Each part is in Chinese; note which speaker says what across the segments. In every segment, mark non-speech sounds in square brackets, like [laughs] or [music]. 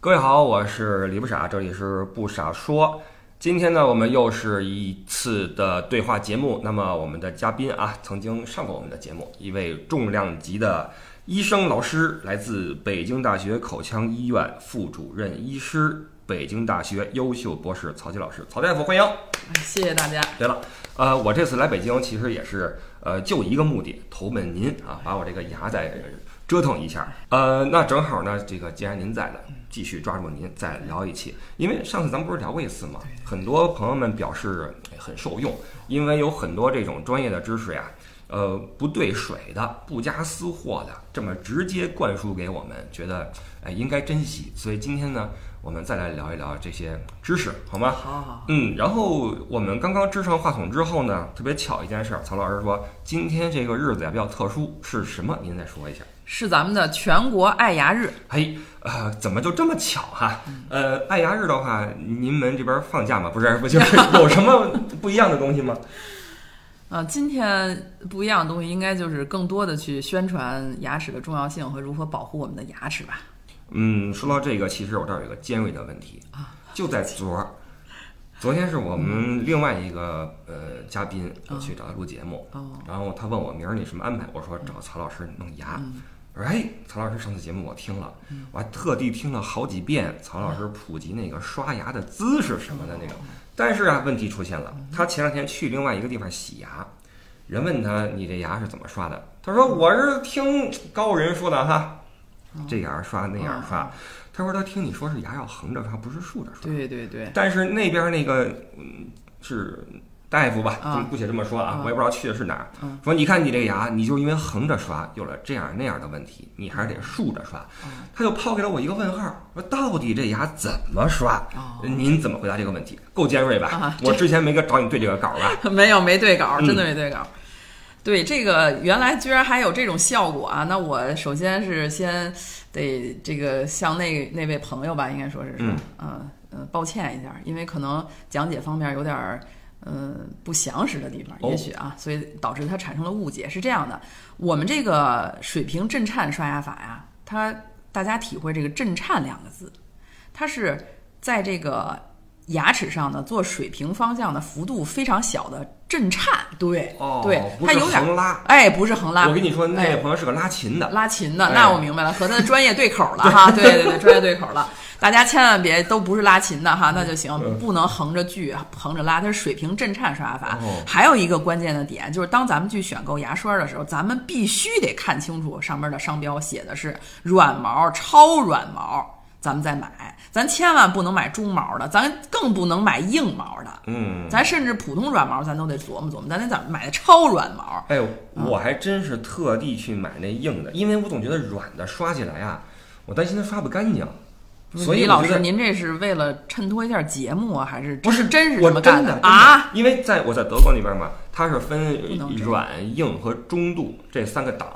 Speaker 1: 各位好，我是李不傻，这里是不傻说。今天呢，我们又是一次的对话节目。那么，我们的嘉宾啊，曾经上过我们的节目，一位重量级的医生老师，来自北京大学口腔医院副主任医师，北京大学优秀博士曹吉老师，曹大夫，欢迎。
Speaker 2: 谢谢大家。
Speaker 1: 对了，呃，我这次来北京其实也是呃，就一个目的，投奔您啊，把我这个牙再折腾一下。呃，那正好呢，这个既然您在了，继续抓住您再聊一期。因为上次咱们不是聊过一次吗？很多朋友们表示很受用，因为有很多这种专业的知识呀，呃，不兑水的、不加私货的，这么直接灌输给我们，觉得哎应该珍惜。所以今天呢，我们再来聊一聊这些知识，好吗？
Speaker 2: 好好好。
Speaker 1: 嗯，然后我们刚刚支上话筒之后呢，特别巧一件事儿，曹老师说今天这个日子呀比较特殊，是什么？您再说一下。
Speaker 2: 是咱们的全国爱牙日。
Speaker 1: 哎，呃，怎么就这么巧哈？呃，爱牙日的话，您们这边放假吗？不是，不就是 [laughs] 有什么不一样的东西吗？
Speaker 2: 啊，[laughs] 今天不一样的东西，应该就是更多的去宣传牙齿的重要性和如何保护我们的牙齿吧。
Speaker 1: 嗯，说到这个，其实我这儿有一个尖锐的问题
Speaker 2: 啊，
Speaker 1: 就在昨儿，昨天是我们另外一个呃嘉宾我去找他录节目，
Speaker 2: 哦，
Speaker 1: 然后他问我明儿你什么安排，我说找曹老师弄牙。我说哎，曹老师上次节目我听了，我还特地听了好几遍曹老师普及那个刷牙的姿势什么的那个。但是啊，问题出现了，他前两天去另外一个地方洗牙，人问他你这牙是怎么刷的？他说我是听高人说的哈，这样刷那样刷。他说他听你说是牙要横着刷，不是竖着刷。
Speaker 2: 对对对。
Speaker 1: 但是那边那个嗯是。大夫吧，
Speaker 2: 就，
Speaker 1: 姑且这么说啊，我也不知道去的是哪儿。说你看你这牙，你就因为横着刷有了这样那样的问题，你还是得竖着刷。他就抛给了我一个问号，说到底这牙怎么刷？您怎么回答这个问题？够尖锐吧？[laughs] 我之前没跟找你对这个稿吧？
Speaker 2: 没有，没对稿，真的没对稿。对这个原来居然还有这种效果啊！那我首先是先得这个向那那位朋友吧，应该说是
Speaker 1: 嗯
Speaker 2: 嗯嗯，抱歉一下，因为可能讲解方面有点儿。嗯，不详实的地方，也许啊，所以导致它产生了误解。是这样的，我们这个水平震颤刷牙法呀，它大家体会这个“震颤”两个字，它是在这个牙齿上呢做水平方向的幅度非常小的震颤。对，对，它有点
Speaker 1: 横拉，
Speaker 2: 哎，不是横拉。
Speaker 1: 我跟你说，那位朋友是个拉琴的，
Speaker 2: 拉琴的，那我明白了，和他的专业对口了 [laughs] 哈。对对对，专业对口了。大家千万别都不是拉琴的哈，那就行，不能横着锯、横着拉，它是水平震颤刷牙法。还有一个关键的点就是，当咱们去选购牙刷的时候，咱们必须得看清楚上面的商标写的是软毛、超软毛，咱们再买。咱千万不能买中毛的，咱更不能买硬毛的。
Speaker 1: 嗯，
Speaker 2: 咱甚至普通软毛咱都得琢磨琢磨，咱得怎么买的超软毛。
Speaker 1: 哎呦，我还真是特地去买那硬的，因为我总觉得软的刷起来啊，我担心它刷不干净。所以，
Speaker 2: 李老师，您这是为了衬托一下节目啊，还是
Speaker 1: 不是
Speaker 2: 真是
Speaker 1: 这
Speaker 2: 么干
Speaker 1: 的
Speaker 2: 啊？
Speaker 1: 因为在我在德国那边嘛，它是分软、硬和中度这三个档。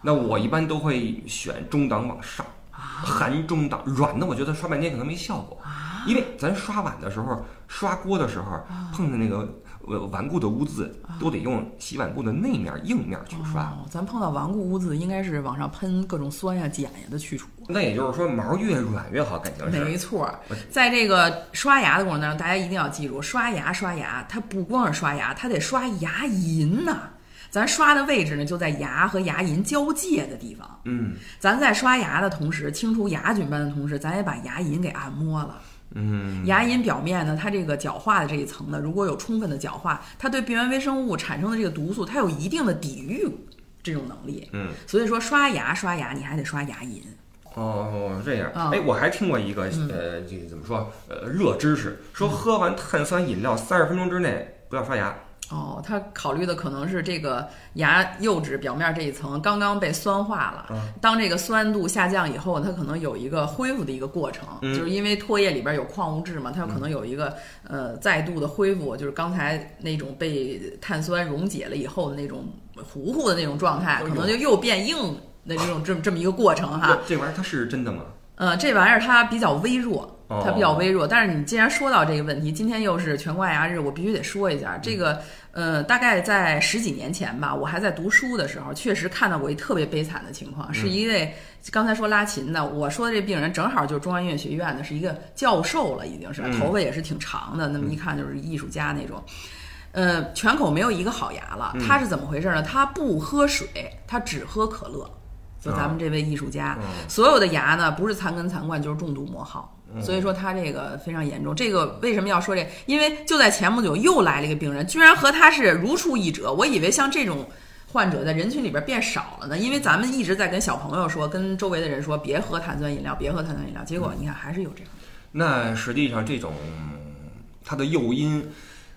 Speaker 1: 那我一般都会选中档往上，含中档。软的我觉得刷半天可能没效果，因为咱刷碗的时候、刷锅的时候碰的那个。呃，顽固的污渍都得用洗碗布的内面硬面去刷。
Speaker 2: 咱碰到顽固污渍，应该是往上喷各种酸呀、碱呀的去除。
Speaker 1: 那也就是说，毛越软越好，感觉是。
Speaker 2: 没错，在这个刷牙的过程当中，大家一定要记住，刷牙刷牙，它不光是刷牙，它得刷牙龈呐。咱刷的位置呢，就在牙和牙龈交界的地方。
Speaker 1: 嗯，
Speaker 2: 咱在刷牙的同时，清除牙菌斑的同时，咱也把牙龈给按摩了。
Speaker 1: 嗯，
Speaker 2: 牙龈表面呢，它这个角化的这一层呢，如果有充分的角化，它对病原微生物产生的这个毒素，它有一定的抵御这种能力。
Speaker 1: 嗯，
Speaker 2: 所以说刷牙刷牙，你还得刷牙龈。
Speaker 1: 哦，这样。哎，我还听过一个呃，这个怎么说？呃，热知识，说喝完碳酸饮料三十分钟之内不要刷牙。
Speaker 2: 哦，他考虑的可能是这个牙釉质表面这一层刚刚被酸化了，当这个酸度下降以后，它可能有一个恢复的一个过程，就是因为唾液里边有矿物质嘛，它有可能有一个呃再度的恢复，就是刚才那种被碳酸溶解了以后的那种糊糊的那种状态，可能就又变硬的这种这么这么一个过程哈。
Speaker 1: 这玩意儿它是真的吗？
Speaker 2: 呃，这玩意儿它比较微弱，
Speaker 1: 哦
Speaker 2: 它比较微弱。但是你既然说到这个问题，今天又是全国爱牙日，我必须得说一下这个。呃，大概在十几年前吧，我还在读书的时候，确实看到过一特别悲惨的情况，是一位刚才说拉琴的，我说的这病人正好就是中央音乐学院的，是一个教授了，已经是
Speaker 1: 嗯
Speaker 2: 头发也是挺长的，那么一看就是艺术家那种。呃，全口没有一个好牙了，他是怎么回事呢？他不喝水，他只喝可乐。就咱们这位艺术家，所有的牙呢，不是残根残冠就是重度磨耗，所以说他这个非常严重。这个为什么要说这？因为就在前不久又来了一个病人，居然和他是如出一辙。我以为像这种患者在人群里边变少了呢，因为咱们一直在跟小朋友说，跟周围的人说，别喝碳酸饮料，别喝碳酸饮料。结果你看还是有这样。
Speaker 1: 那实际上这种它的诱因。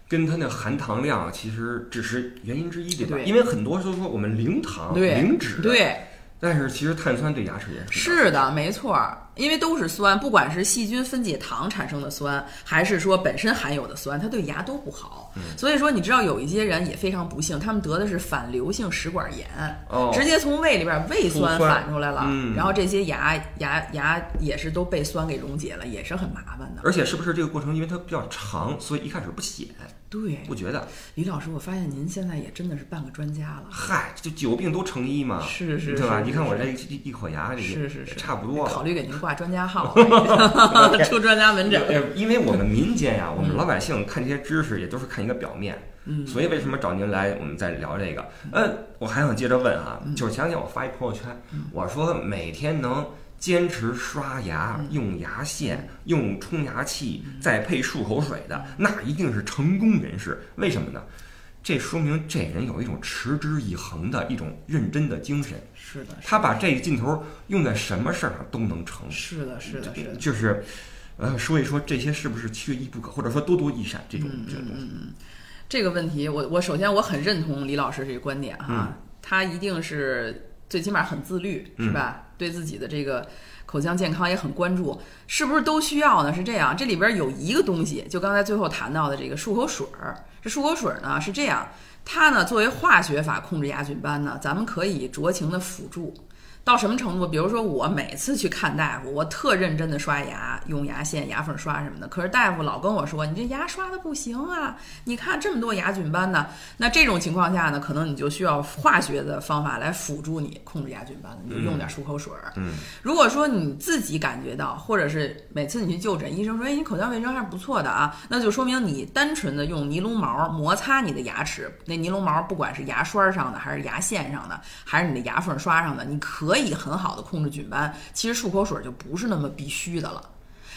Speaker 1: 跟它那含糖量其实只是原因之一，对吧？
Speaker 2: 对
Speaker 1: 因为很多时候说我们零糖、零脂，
Speaker 2: 对，
Speaker 1: 但是其实碳酸对牙齿也是
Speaker 2: 是的，没错，因为都是酸，不管是细菌分解糖产生的酸，还是说本身含有的酸，它对牙都不好。
Speaker 1: 嗯
Speaker 2: 所以说，你知道有一些人也非常不幸，他们得的是反流性食管炎，
Speaker 1: 哦
Speaker 2: 直接从胃里边胃酸反出来了，
Speaker 1: 嗯
Speaker 2: 然后这些牙牙牙也是都被酸给溶解了，也是很麻烦的。
Speaker 1: 而且是不是这个过程因为它比较长，所以一开始不显，
Speaker 2: 对，
Speaker 1: 不觉得？
Speaker 2: 李老师，我发现您现在也真的是半个专家了。
Speaker 1: 嗨，就久病都成医嘛，
Speaker 2: 是是
Speaker 1: 对吧？你看我这一一口牙，这
Speaker 2: 是是是，
Speaker 1: 差不多了。
Speaker 2: 考虑给您 [laughs] 挂专家号了，[laughs] 出专家门诊。
Speaker 1: 呃，因为我们民间呀，我们老百姓看这些知识也都是看一个表面，
Speaker 2: 嗯，
Speaker 1: 所以为什么找您来，我们再聊这个？嗯，我还想接着问哈，就是前两天我发一朋友圈，我说每天能坚持刷牙、用牙线、用冲牙器，再配漱口水的，那一定是成功人士。为什么呢？这说明这人有一种持之以恒的一种认真的精神，
Speaker 2: 是的，
Speaker 1: 他把这个劲头用在什么事儿上都能成。
Speaker 2: 是的，是的，是的。
Speaker 1: 就是，呃，说一说这些是不是缺一不可，或者说多多益善这种
Speaker 2: 嗯
Speaker 1: 这种东西。
Speaker 2: 这个问题，我我首先我很认同李老师这个观点哈，
Speaker 1: 嗯
Speaker 2: 他一定是最起码很自律，是吧？对自己的这个口腔健康也很关注，是不是都需要呢？是这样，这里边有一个东西，就刚才最后谈到的这个漱口水儿，这漱口水儿呢是这样，它呢作为化学法控制牙菌斑呢，咱们可以酌情的辅助。到什么程度？比如说，我每次去看大夫，我特认真的刷牙，用牙线、牙缝刷什么的。可是大夫老跟我说：“你这牙刷的不行啊，你看这么多牙菌斑呢。”那这种情况下呢，可能你就需要化学的方法来辅助你控制牙菌斑，你就用点漱口水如果说你自己感觉到，或者是每次你去就诊，医生说：“哎，你口腔卫生还是不错的啊。”那就说明你单纯的用尼龙毛摩擦你的牙齿，那尼龙毛不管是牙刷上的，还是牙线上的，还是你的牙缝刷上的，你可以很好的控制菌斑。其实漱口水就不是那么必须的了。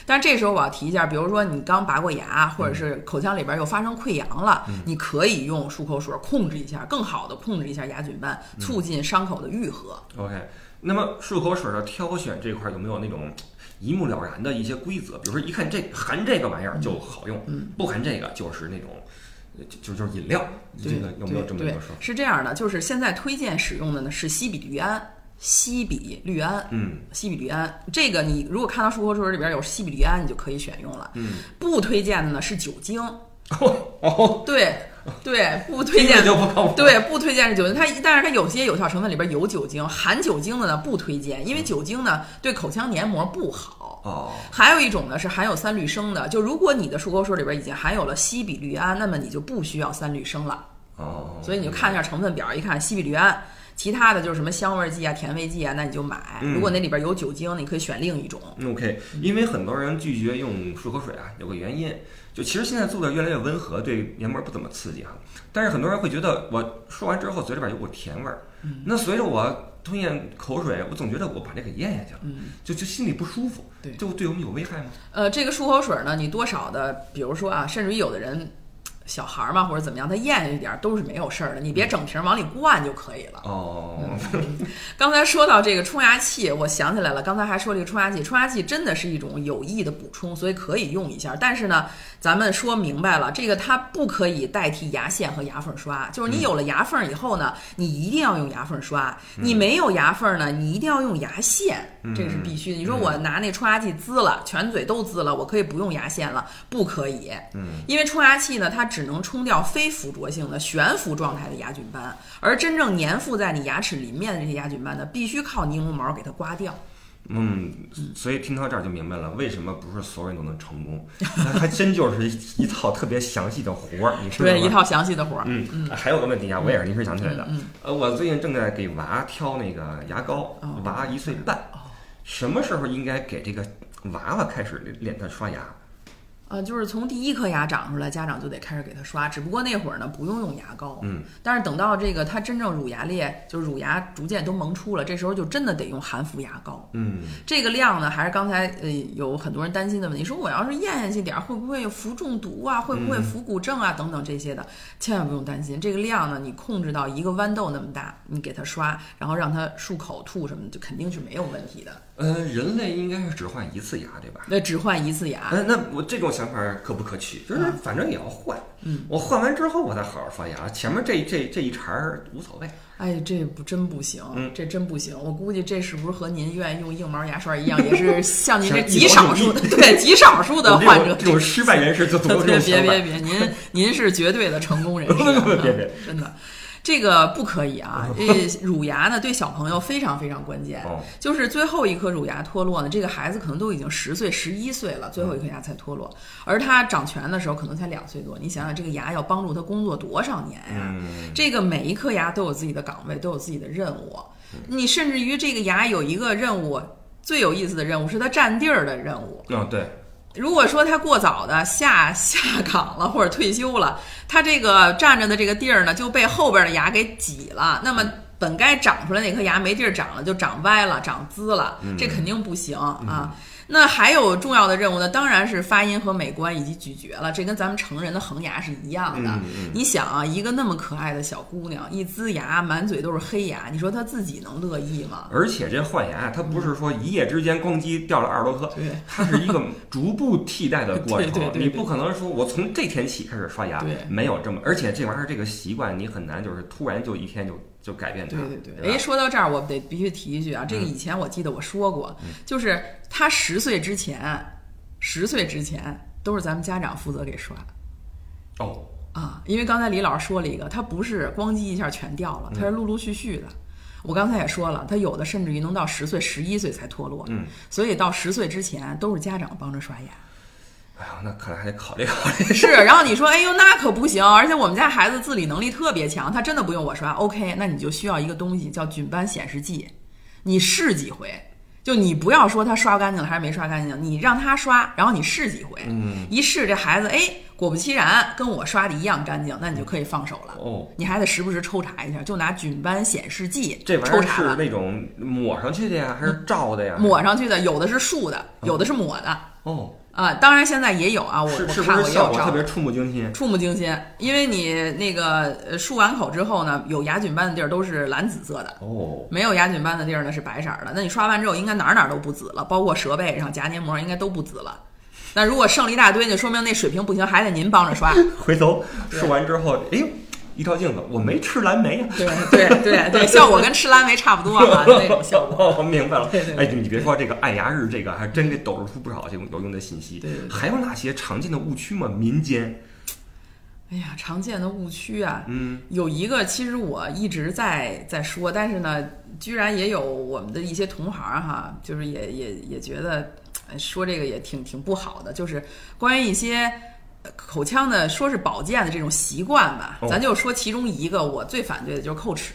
Speaker 2: 但是这时候我要提一下，比如说你刚拔过牙，或者是口腔里边又发生溃疡了，你可以用漱口水控制一下，更好的控制一下牙菌斑，促进伤口的愈合。
Speaker 1: OK，那么漱口水的挑选这块儿有没有那种一目了然的一些规则？比如说一看这含这个玩意儿就好用，
Speaker 2: 嗯
Speaker 1: 不含这个就是那种就就就是饮料，这个有没有这么一个说？
Speaker 2: 是这样的，就是现在推荐使用的呢是西比氯胺，西比氯胺。
Speaker 1: 嗯
Speaker 2: 西比氯胺，这个你如果看到漱口水里边有西比氯胺，你就可以选用了。
Speaker 1: 嗯，
Speaker 2: 不推荐的呢是酒精，[laughs]
Speaker 1: 哦，
Speaker 2: 对对，不推荐
Speaker 1: 就不靠谱。
Speaker 2: 对，不推荐是酒精。它但是它有些有效成分里边有酒精，含酒精的呢不推荐，因为酒精呢对口腔黏膜不好。
Speaker 1: 哦，
Speaker 2: 还有一种呢是含有三氯生的，就如果你的漱口水里边已经含有了西比氯胺，那么你就不需要三氯生了。
Speaker 1: 哦，
Speaker 2: 所以你就看一下成分表，一看西比氯胺，其他的就是什么香味剂啊、甜味剂啊，那你就买。
Speaker 1: 嗯
Speaker 2: 如果那里边有酒精，你可以选另一种。
Speaker 1: OK，因为很多人拒绝用漱口水啊，有个原因，就其实现在做的越来越温和，对黏膜不怎么刺激哈。但是很多人会觉得，我说完之后嘴里边有股甜味儿，那随着我吞咽口水，我总觉得我把这给咽下去了，
Speaker 2: 嗯，
Speaker 1: 就就心里不舒服，
Speaker 2: 对
Speaker 1: 就对我们有危害吗？
Speaker 2: 呃，这个漱口水呢，你多少的，比如说啊，甚至于有的人。小孩儿嘛，或者怎么样，他咽一点儿都是没有事儿的，你别整瓶往里灌就可以了。
Speaker 1: 哦，
Speaker 2: 刚才说到这个冲牙器，我想起来了，刚才还说这个冲牙器，冲牙器真的是一种有益的补充，所以可以用一下。但是呢，咱们说明白了，这个它不可以代替牙线和牙缝刷。就是你有了牙缝以后呢，你一定要用牙缝刷；你没有牙缝呢，你一定要用牙线，这个是必须的。你说我拿那冲牙器滋了，全嘴都滋了，我可以不用牙线了？不可以，
Speaker 1: 嗯，
Speaker 2: 因为冲牙器呢，它只能冲掉非附着性的悬浮状态的牙菌斑，而真正粘附在你牙齿邻面的这些牙菌斑呢，必须靠尼龙毛给它刮掉。
Speaker 1: 嗯，所以听到这儿就明白了，为什么不是所有人都能成功？[laughs] 那还真就是一套特别详细的活儿，你知道吗？
Speaker 2: 对，一套详细的活儿。
Speaker 1: 嗯嗯。还有个问题啊，我也是临时想起来的。
Speaker 2: 嗯。
Speaker 1: 呃，我最近正在给娃挑那个牙膏，娃一岁半，什么时候应该给这个娃娃开始练他刷牙？
Speaker 2: 呃，就是从第一颗牙长出来，家长就得开始给他刷。只不过那会儿呢，不用用牙膏。
Speaker 1: 嗯。
Speaker 2: 但是等到这个他真正乳牙裂，就是乳牙逐渐都萌出了，这时候就真的得用含氟牙膏。
Speaker 1: 嗯。
Speaker 2: 这个量呢，还是刚才呃有很多人担心的问题，说我要是咽下去点儿，会不会氟中毒啊？会不会氟骨症啊？等等这些的，千万不用担心。这个量呢，你控制到一个豌豆那么大，你给他刷，然后让他漱口吐什么的，就肯定是没有问题的。
Speaker 1: 呃，人类应该是只换一次牙，对吧？
Speaker 2: 那只换一次牙。
Speaker 1: 那那我这种想法可不可取？就是反正也要换。
Speaker 2: 嗯，
Speaker 1: 我换完之后我再好好刷牙，前面这这这一茬儿无所谓。
Speaker 2: 哎，这不真不行，
Speaker 1: 嗯，
Speaker 2: 这真不行。我估计这是不是和您愿意用硬毛牙刷一样，也是 [laughs] 像您这极少数的，对极少数的患者，
Speaker 1: 这种失败人士就 [laughs] 总有这种
Speaker 2: 别别别，您您是绝对的成功人士，[laughs]
Speaker 1: 别别，
Speaker 2: 真的。这个不可以啊！这 [laughs] 乳牙呢，对小朋友非常非常关键。就是最后一颗乳牙脱落呢，这个孩子可能都已经十岁、十一岁了，最后一颗牙才脱落。而他长全的时候，可能才两岁多。你想想，这个牙要帮助他工作多少年呀？这个每一颗牙都有自己的岗位，都有自己的任务。你甚至于这个牙有一个任务，最有意思的任务是它占地儿的任务。
Speaker 1: 嗯，对。
Speaker 2: 如果说他过早的下下岗了或者退休了，他这个站着的这个地儿呢就被后边的牙给挤了，那么本该长出来那颗牙没地儿长了，就长歪了、长滋了，这肯定不行啊。那还有重要的任务呢，当然是发音和美观以及咀嚼了。这跟咱们成人的恒牙是一样的。你想啊，一个那么可爱的小姑娘，一呲牙，满嘴都是黑牙，你说她自己能乐意吗？
Speaker 1: 而且这换牙，它不是说一夜之间咣叽掉了二十多颗，它是一个逐步替代的过程。[laughs] 你不可能说我从这天起开始刷牙，没有这么。而且这玩意儿这个习惯，你很难就是突然就一天就。就改变它。
Speaker 2: 对对对，哎，说到这儿，我得必须提一句啊，这个以前我记得我说过，就是他十岁之前，十岁之前都是咱们家长负责给刷。
Speaker 1: 哦。
Speaker 2: 啊，因为刚才李老师说了一个，他不是咣叽一下全掉了，他是陆陆续续的。我刚才也说了，他有的甚至于能到十岁、十一岁才脱落。
Speaker 1: 嗯。
Speaker 2: 所以到十岁之前都是家长帮着刷牙。
Speaker 1: 哎呀，那可能还得考虑考虑。
Speaker 2: 是，然后你说，哎呦，那可不行，而且我们家孩子自理能力特别强，他真的不用我刷。OK，那你就需要一个东西叫菌斑显示剂，你试几回，就你不要说他刷干净了还是没刷干净，你让他刷，然后你试几回，
Speaker 1: 嗯，
Speaker 2: 一试这孩子，哎，果不其然跟我刷的一样干净，那你就可以放手了。
Speaker 1: 哦，
Speaker 2: 你还得时不时抽查一下，就拿菌斑显示剂
Speaker 1: 这
Speaker 2: 玩意儿
Speaker 1: 是那种抹上去的呀，还是照的呀？
Speaker 2: 抹上去的，有的是竖的，有的是抹的。
Speaker 1: 哦。
Speaker 2: 啊，当然现在也有啊，我我看过也有照，
Speaker 1: 特别触目惊心，
Speaker 2: 触目惊心，因为你那个呃漱完口之后呢，有牙菌斑的地儿都是蓝紫色的，
Speaker 1: 哦，
Speaker 2: 没有牙菌斑的地儿呢是白色的。那你刷完之后，应该哪儿哪儿都不紫了，包括舌背上颊黏膜应该都不紫了。那如果剩了一大堆，就说明那水平不行，还得您帮着刷。[laughs]
Speaker 1: 回头漱完之后，哎呦。一照镜子，我没吃蓝莓呀。
Speaker 2: 对对对对，效果跟吃蓝莓差不多啊，[laughs] 那种效果。
Speaker 1: 我明白了。哎，你别说这个爱牙日，这个还真给抖露出不少这种有用的信息。
Speaker 2: 对。
Speaker 1: 还有哪些常见的误区吗？民间？
Speaker 2: 哎呀，常见的误区啊，
Speaker 1: 嗯，
Speaker 2: 有一个，其实我一直在在说，但是呢，居然也有我们的一些同行哈，就是也也也觉得说这个也挺挺不好的，就是关于一些。口腔的说是保健的这种习惯吧，咱就说其中一个我最反对的就是叩齿。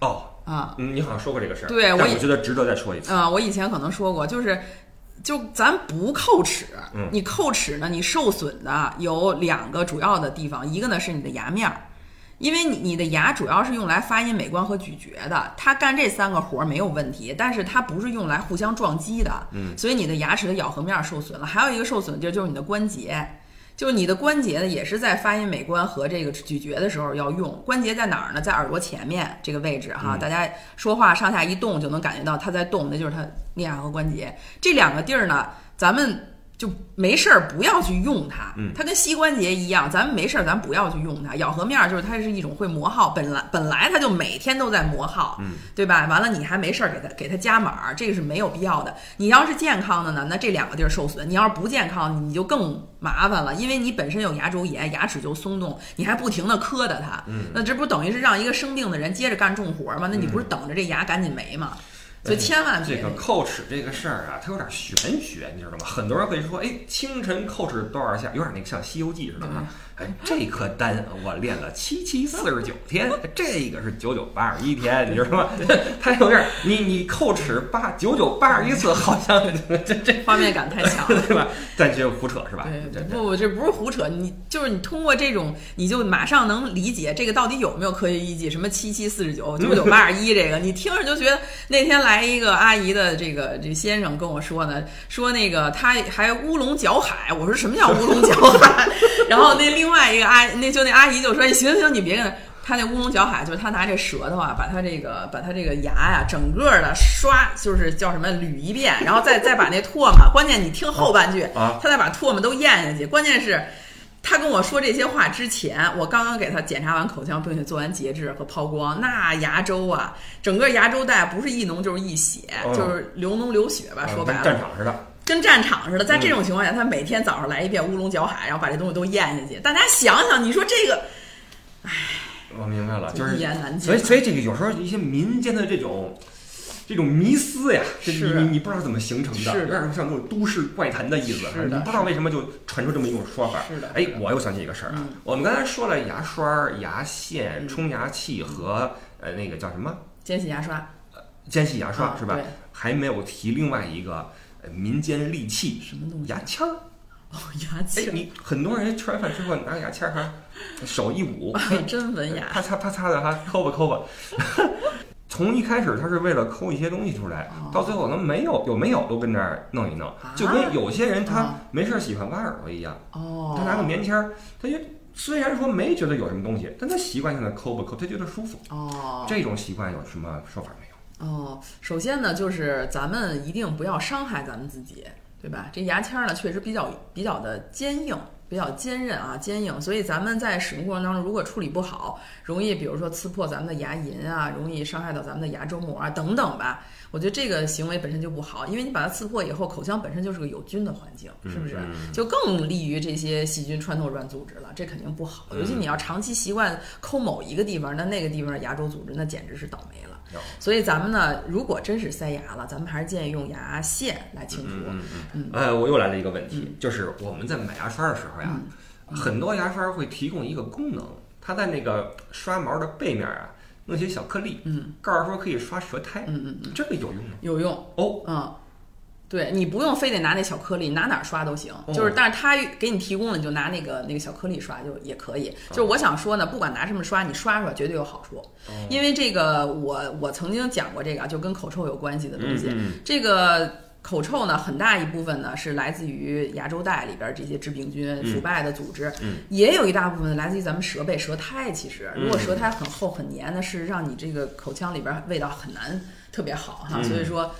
Speaker 1: 哦
Speaker 2: 啊，
Speaker 1: 嗯，你好像说过这个事儿，
Speaker 2: 对
Speaker 1: 我觉得值得再说一次。
Speaker 2: 啊，我以前可能说过，就是就咱不叩齿，你叩齿呢，你受损的有两个主要的地方，一个呢是你的牙面儿，因为你你的牙主要是用来发音、美观和咀嚼的，它干这三个活儿没有问题，但是它不是用来互相撞击的，
Speaker 1: 嗯，
Speaker 2: 所以你的牙齿的咬合面受损了，还有一个受损的地儿就是你的关节。就是你的关节呢，也是在发音美观和这个咀嚼的时候要用。关节在哪儿呢？在耳朵前面这个位置哈，大家说话上下一动就能感觉到它在动，那就是它颞下颌关节。这两个地儿呢，咱们。就没事儿不要去用它，它跟膝关节一样，咱们没事儿咱不要去用它。咬合面儿就是它是一种会磨耗，本来本来它就每天都在磨耗，对吧？完了你还没事儿给它给它加码，这个是没有必要的。你要是健康的呢，那这两个地儿受损；你要是不健康，你就更麻烦了，因为你本身有牙周炎，牙齿就松动，你还不停的磕的它，那这不等于是让一个生病的人接着干重活吗？那你不是等着这牙赶紧没吗？所以千万别
Speaker 1: 这个叩齿这个事儿啊，它有点玄学，你知道吗？很多人会说，哎，清晨叩齿多少下，有点那个像《西游记》似的啊。哎，这颗丹我练了七七四十九天，这个是九九八十一天，你知道吗？[laughs] 它有点，你你叩齿八九九八十一次，好像 [laughs] 这这
Speaker 2: 画面感太强了，[laughs]
Speaker 1: 对吧？但这胡扯是吧？
Speaker 2: 对，不不，这不是胡扯，你就是你通过这种，你就马上能理解这个到底有没有科学依据？什么七七四十九、九九八十一，这个你听着就觉得。那天来一个阿姨的这个这先生跟我说呢，说那个他还乌龙搅海，我说什么叫乌龙搅海？然后那另外一个阿那就那阿姨就说，行行，你别跟他。他那乌龙搅海就是他拿这舌头啊，把他这个把他这个牙呀整个的刷，就是叫什么捋一遍，然后再再把那唾沫，关键你听后半句，他再把唾沫都咽下去。关键是，他跟我说这些话之前，我刚刚给他检查完口腔，并且做完截肢和抛光，那牙周啊，整个牙周带不是溢脓就是溢血，就是流脓流血吧，说白了，
Speaker 1: 战场似的，
Speaker 2: 跟战场似的。在这种情况下，他每天早上来一遍乌龙搅海，然后把这东西都咽下去。大家想想，你说这个，唉。
Speaker 1: 我明白了，就是一言难尽所以所以这个有时候一些民间的这种这种迷思呀，你你你不知道怎么形成的，有点像那种都市怪谈的意思，你不知道为什么就传出这么一种说法。
Speaker 2: 是的，
Speaker 1: 哎，我又想起一个事儿啊，我们刚才说了牙刷、牙线、冲牙器和呃那个叫什么
Speaker 2: 间隙牙刷，
Speaker 1: 间隙牙刷是吧？还没有提另外一个民间利器，
Speaker 2: 什么东西？
Speaker 1: 牙签儿。
Speaker 2: 哦，牙签。
Speaker 1: 你很多人吃完饭之后拿个牙签儿哈，手一捂，[laughs]
Speaker 2: 真文雅，[laughs]
Speaker 1: 啪嚓啪嚓的哈，抠吧抠吧。[laughs] 从一开始他是为了抠一些东西出来，到最后能没有有没有都跟这儿弄一弄，就跟有些人他没事喜欢挖耳朵一样。
Speaker 2: 哦。
Speaker 1: 他拿个棉签儿，他就虽然说没觉得有什么东西，但他习惯性的抠吧抠，他觉得舒服。
Speaker 2: 哦。
Speaker 1: 这种习惯有什么说法没
Speaker 2: 有？哦，首先呢，就是咱们一定不要伤害咱们自己。对吧？这牙签儿呢，确实比较比较的坚硬，比较坚韧啊，坚硬。所以咱们在使用过程当中，如果处理不好，容易比如说刺破咱们的牙龈啊，容易伤害到咱们的牙周膜啊等等吧。我觉得这个行为本身就不好，因为你把它刺破以后，口腔本身就是个有菌的环境，是不是？就更利于这些细菌穿透软组织了，这肯定不好。尤其你要长期习惯抠某一个地方，那那个地方的牙周组织那简直是倒霉了。所以咱们呢，如果真是塞牙了，咱们还是建议用牙线来清除。
Speaker 1: 嗯嗯嗯。哎，我又来了一个问题，就是我们在买牙刷的时候呀，很多牙刷会提供一个功能，它在那个刷毛的背面啊，弄些小颗粒，
Speaker 2: 嗯，
Speaker 1: 告诉说可以刷舌苔。
Speaker 2: 嗯嗯嗯，
Speaker 1: 这个有用吗？
Speaker 2: 有用
Speaker 1: 哦。
Speaker 2: 嗯。对你不用非得拿那小颗粒，拿哪儿刷都行。就是，但是他给你提供了，你就拿那个那个小颗粒刷就也可以。就是我想说呢，不管拿什么刷，你刷刷绝对有好处。因为这个，我我曾经讲过这个，就跟口臭有关系的东西。这个口臭呢，很大一部分呢是来自于牙周袋里边这些致病菌、腐败的组织，也有一大部分来自于咱们舌背、舌苔。其实，如果舌苔很厚很黏呢，是让你这个口腔里边味道很难特别好哈。所以说。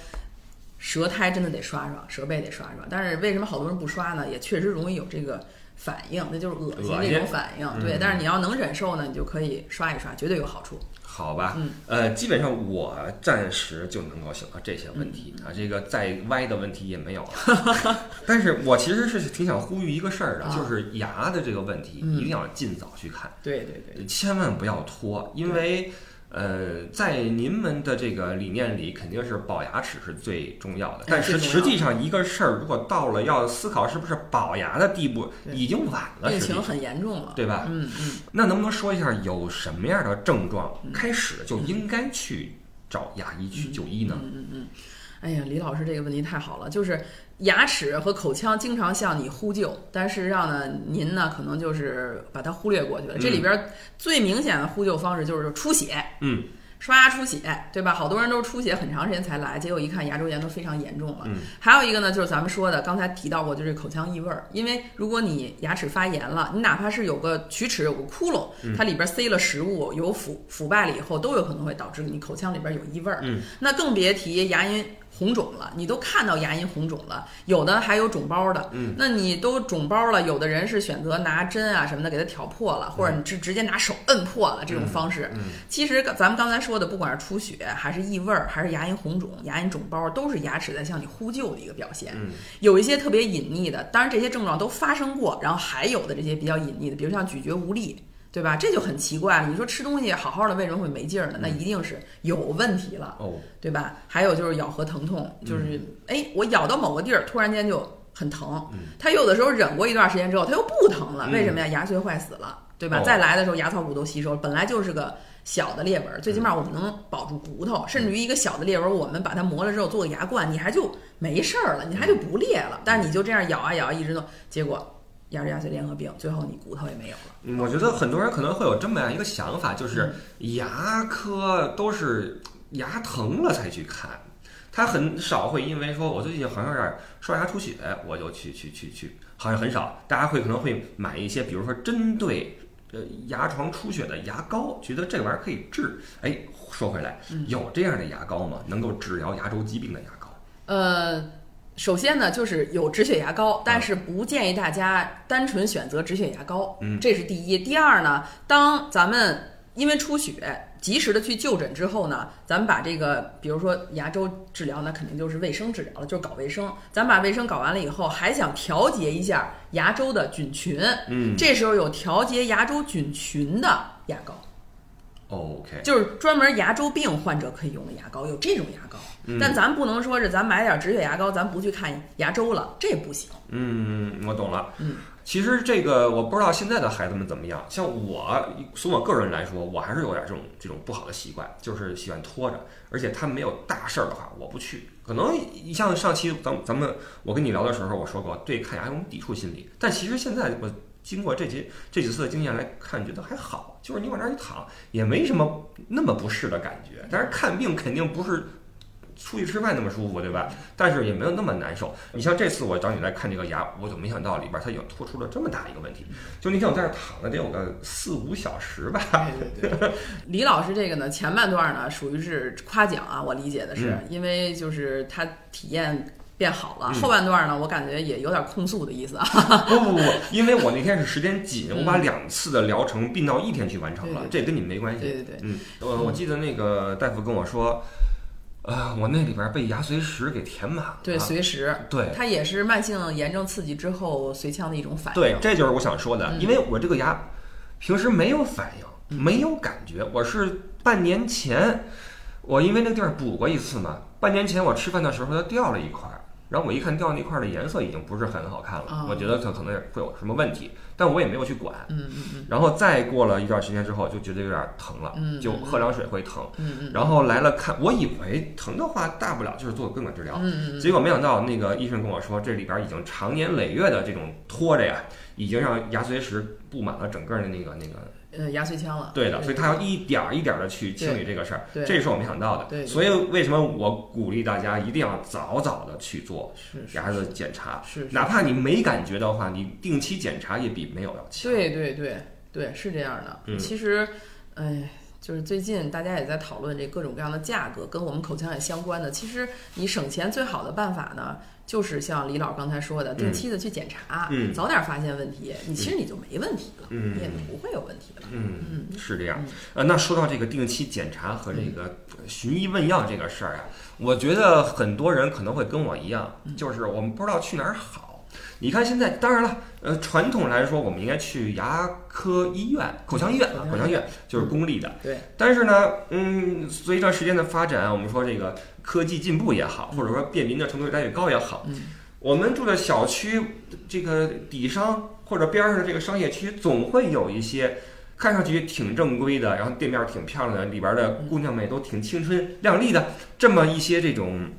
Speaker 2: 舌苔真的得刷刷，舌背得刷刷，但是为什么好多人不刷呢？也确实容易有这个反应，那就是恶心那种反应。对，但是你要能忍受呢，你就可以刷一刷，绝对有好处。
Speaker 1: 好吧，呃，基本上我暂时就能够想到这些问题啊，这个再歪的问题也没有了。[laughs] 但是我其实是挺想呼吁一个事儿的，就是牙的这个问题一定要尽早去看。
Speaker 2: 对对对，
Speaker 1: 千万不要拖，因为。呃，在您们的这个理念里，肯定是保牙齿是最重要的。但是实际上，一个事儿如果到了要思考是不是保牙的地步，已经晚了，
Speaker 2: 病情很严重了，
Speaker 1: 对吧？
Speaker 2: 嗯嗯。
Speaker 1: 那能不能说一下有什么样的症状开始就应该去找牙医去就医呢？
Speaker 2: 嗯嗯嗯。哎呀，李老师这个问题太好了，就是牙齿和口腔经常向你呼救，但事实上呢，您呢可能就是把它忽略过去了。这里边最明显的呼救方式就是出血，
Speaker 1: 嗯，
Speaker 2: 刷牙出血，对吧？好多人都是出血很长时间才来，结果一看牙周炎都非常严重了。
Speaker 1: 嗯，
Speaker 2: 还有一个呢，就是咱们说的刚才提到过，就是口腔异味儿，因为如果你牙齿发炎了，你哪怕是有个龋齿有个窟窿，它里边塞了食物，有腐腐败了以后，都有可能会导致你口腔里边有异味儿。
Speaker 1: 嗯，
Speaker 2: 那更别提牙龈。红肿了，你都看到牙龈红肿了，有的还有肿包的。
Speaker 1: 嗯，
Speaker 2: 那你都肿包了，有的人是选择拿针啊什么的给它挑破了，或者你直直接拿手摁破了这种方式。
Speaker 1: 嗯，
Speaker 2: 其实咱们刚才说的，不管是出血还是异味儿，还是牙龈红肿、牙龈肿包，都是牙齿在向你呼救的一个表现。
Speaker 1: 嗯，
Speaker 2: 有一些特别隐匿的，当然这些症状都发生过，然后还有的这些比较隐匿的，比如像咀嚼无力。对吧？这就很奇怪了。你说吃东西好好的，为什么会没劲儿呢？那一定是有问题了，
Speaker 1: 哦，
Speaker 2: 对吧？还有就是咬合疼痛，就是哎，我咬到某个地儿，突然间就很疼。他有的时候忍过一段时间之后，他又不疼了，为什么呀？牙髓坏死了，对吧？
Speaker 1: 哦
Speaker 2: 再来的时候，牙槽骨都吸收了，本来就是个小的裂纹，最起码我们能保住骨头，甚至于一个小的裂纹，我们把它磨了之后做个牙冠，你还就没事儿了，你还就不裂了。但是你就这样咬啊咬啊，一直弄，结果牙周牙髓联合病，最后你骨头也没有了。
Speaker 1: 嗯我觉得很多人可能会有这么样一个想法，就是牙科都是牙疼了才去看，他很少会因为说我最近好像有点刷牙出血，我就去去去去，好像很少。大家会可能会买一些，比如说针对呃牙床出血的牙膏，觉得这玩意儿可以治。哎，说回来，有这样的牙膏吗？能够治疗牙周疾病的牙膏？
Speaker 2: 呃，首先呢，就是有止血牙膏，但是不建议大家单纯选择止血牙膏，
Speaker 1: 嗯
Speaker 2: 这是第一。第二呢，当咱们因为出血及时的去就诊之后呢，咱们把这个，比如说牙周治疗，那肯定就是卫生治疗了，就是搞卫生。咱把卫生搞完了以后，还想调节一下牙周的菌群，
Speaker 1: 嗯
Speaker 2: 这时候有调节牙周菌群的牙膏。
Speaker 1: ，OK，
Speaker 2: 就是专门牙周病患者可以用的牙膏，有这种牙膏。
Speaker 1: 嗯
Speaker 2: 但咱不能说是咱买点止血牙膏，咱不去看牙周了，这不行。
Speaker 1: 嗯，我懂了。
Speaker 2: 嗯，
Speaker 1: 其实这个我不知道现在的孩子们怎么样。像我，从我个人来说，我还是有点这种这种不好的习惯，就是喜欢拖着。而且他没有大事儿的话，我不去。可能你像上期咱咱们我跟你聊的时候，我说过对看牙有种抵触心理。但其实现在我经过这几这几次的经验来看，觉得还好，就是你往那儿一躺，也没什么那么不适的感觉。但是看病肯定不是。出去吃饭那么舒服，对吧？但是也没有那么难受。你像这次我找你来看这个牙，我就没想到里边它已经拖出了这么大一个问题。就那天我在这儿躺了得有个四五小时吧。
Speaker 2: 对对对，[laughs] 李老师这个呢，前半段呢属于是夸奖啊，我理解的是，
Speaker 1: 嗯
Speaker 2: 因为就是他体验变好了。
Speaker 1: 嗯
Speaker 2: 后半段呢，我感觉也有点控诉的意思啊。
Speaker 1: 不不不，因为我那天是时间紧，我把两次的疗程并到一天去完成了，
Speaker 2: 对
Speaker 1: 这跟你没关系。
Speaker 2: 对对对，
Speaker 1: 嗯，我我记得那个大夫跟我说，呃，我那里边被牙髓石给填满了。
Speaker 2: 对，随时，
Speaker 1: 对
Speaker 2: 它也是慢性炎症刺激之后髓腔的一种反应。
Speaker 1: 对，这就是我想说的，
Speaker 2: 嗯
Speaker 1: 因为我这个牙平时没有反应，没有感觉。我是半年前，我因为那个地儿补过一次嘛，半年前我吃饭的时候它掉了一块儿，然后我一看掉那块儿的颜色已经不是很好看了，
Speaker 2: 哦
Speaker 1: 我觉得它可能会有什么问题，但我也没有去管。
Speaker 2: 嗯嗯嗯
Speaker 1: 然后再过了一段时间之后，就觉得有点疼了，
Speaker 2: 嗯
Speaker 1: 就喝凉水会疼。
Speaker 2: 嗯嗯
Speaker 1: 然后来了看，我以为疼的话大不了就是做根管治疗，
Speaker 2: 嗯嗯
Speaker 1: 结果没想到那个医生跟我说，这里边已经长年累月的这种拖着呀，已经让牙髓石布满了整个的那个那个，
Speaker 2: 呃，牙髓腔了。
Speaker 1: 对的，所以他要一点儿一点儿的去清理这个事儿，
Speaker 2: 对
Speaker 1: 这是我没想到的。
Speaker 2: 对对
Speaker 1: 所以为什么我鼓励大家一定要早早的去做牙的检查，
Speaker 2: 是是
Speaker 1: 哪怕你没感觉的话，你定期检查也比没有要强。
Speaker 2: 对对对对，是这样的。
Speaker 1: 嗯
Speaker 2: 其实，哎，就是最近大家也在讨论这各种各样的价格，跟我们口腔也相关的。其实你省钱最好的办法呢，就是像李老刚才说的，定期的去检查，
Speaker 1: 嗯
Speaker 2: 早点发现问题，你其实你就没问题了，
Speaker 1: 嗯
Speaker 2: 你也不会有问题了。
Speaker 1: 嗯，
Speaker 2: 嗯
Speaker 1: 是这样。呃，那说到这个定期检查和这个寻医问药这个事儿啊，我觉得很多人可能会跟我一样，
Speaker 2: 嗯
Speaker 1: 就是我们不知道去哪儿好。你看现在，当然了，呃，传统来说，我们应该去牙科医院、口腔医院啊，口腔医院就是公立的。
Speaker 2: 对，
Speaker 1: 但是呢，嗯，随着时间的发展，我们说这个科技进步也好，或者说便民的程度越来越高也好，
Speaker 2: 嗯。
Speaker 1: 我们住的小区这个底商或者边儿上的这个商业区，总会有一些看上去挺正规的，然后店面儿挺漂亮的，里边儿的姑娘们都挺青春靓丽的，这么一些这种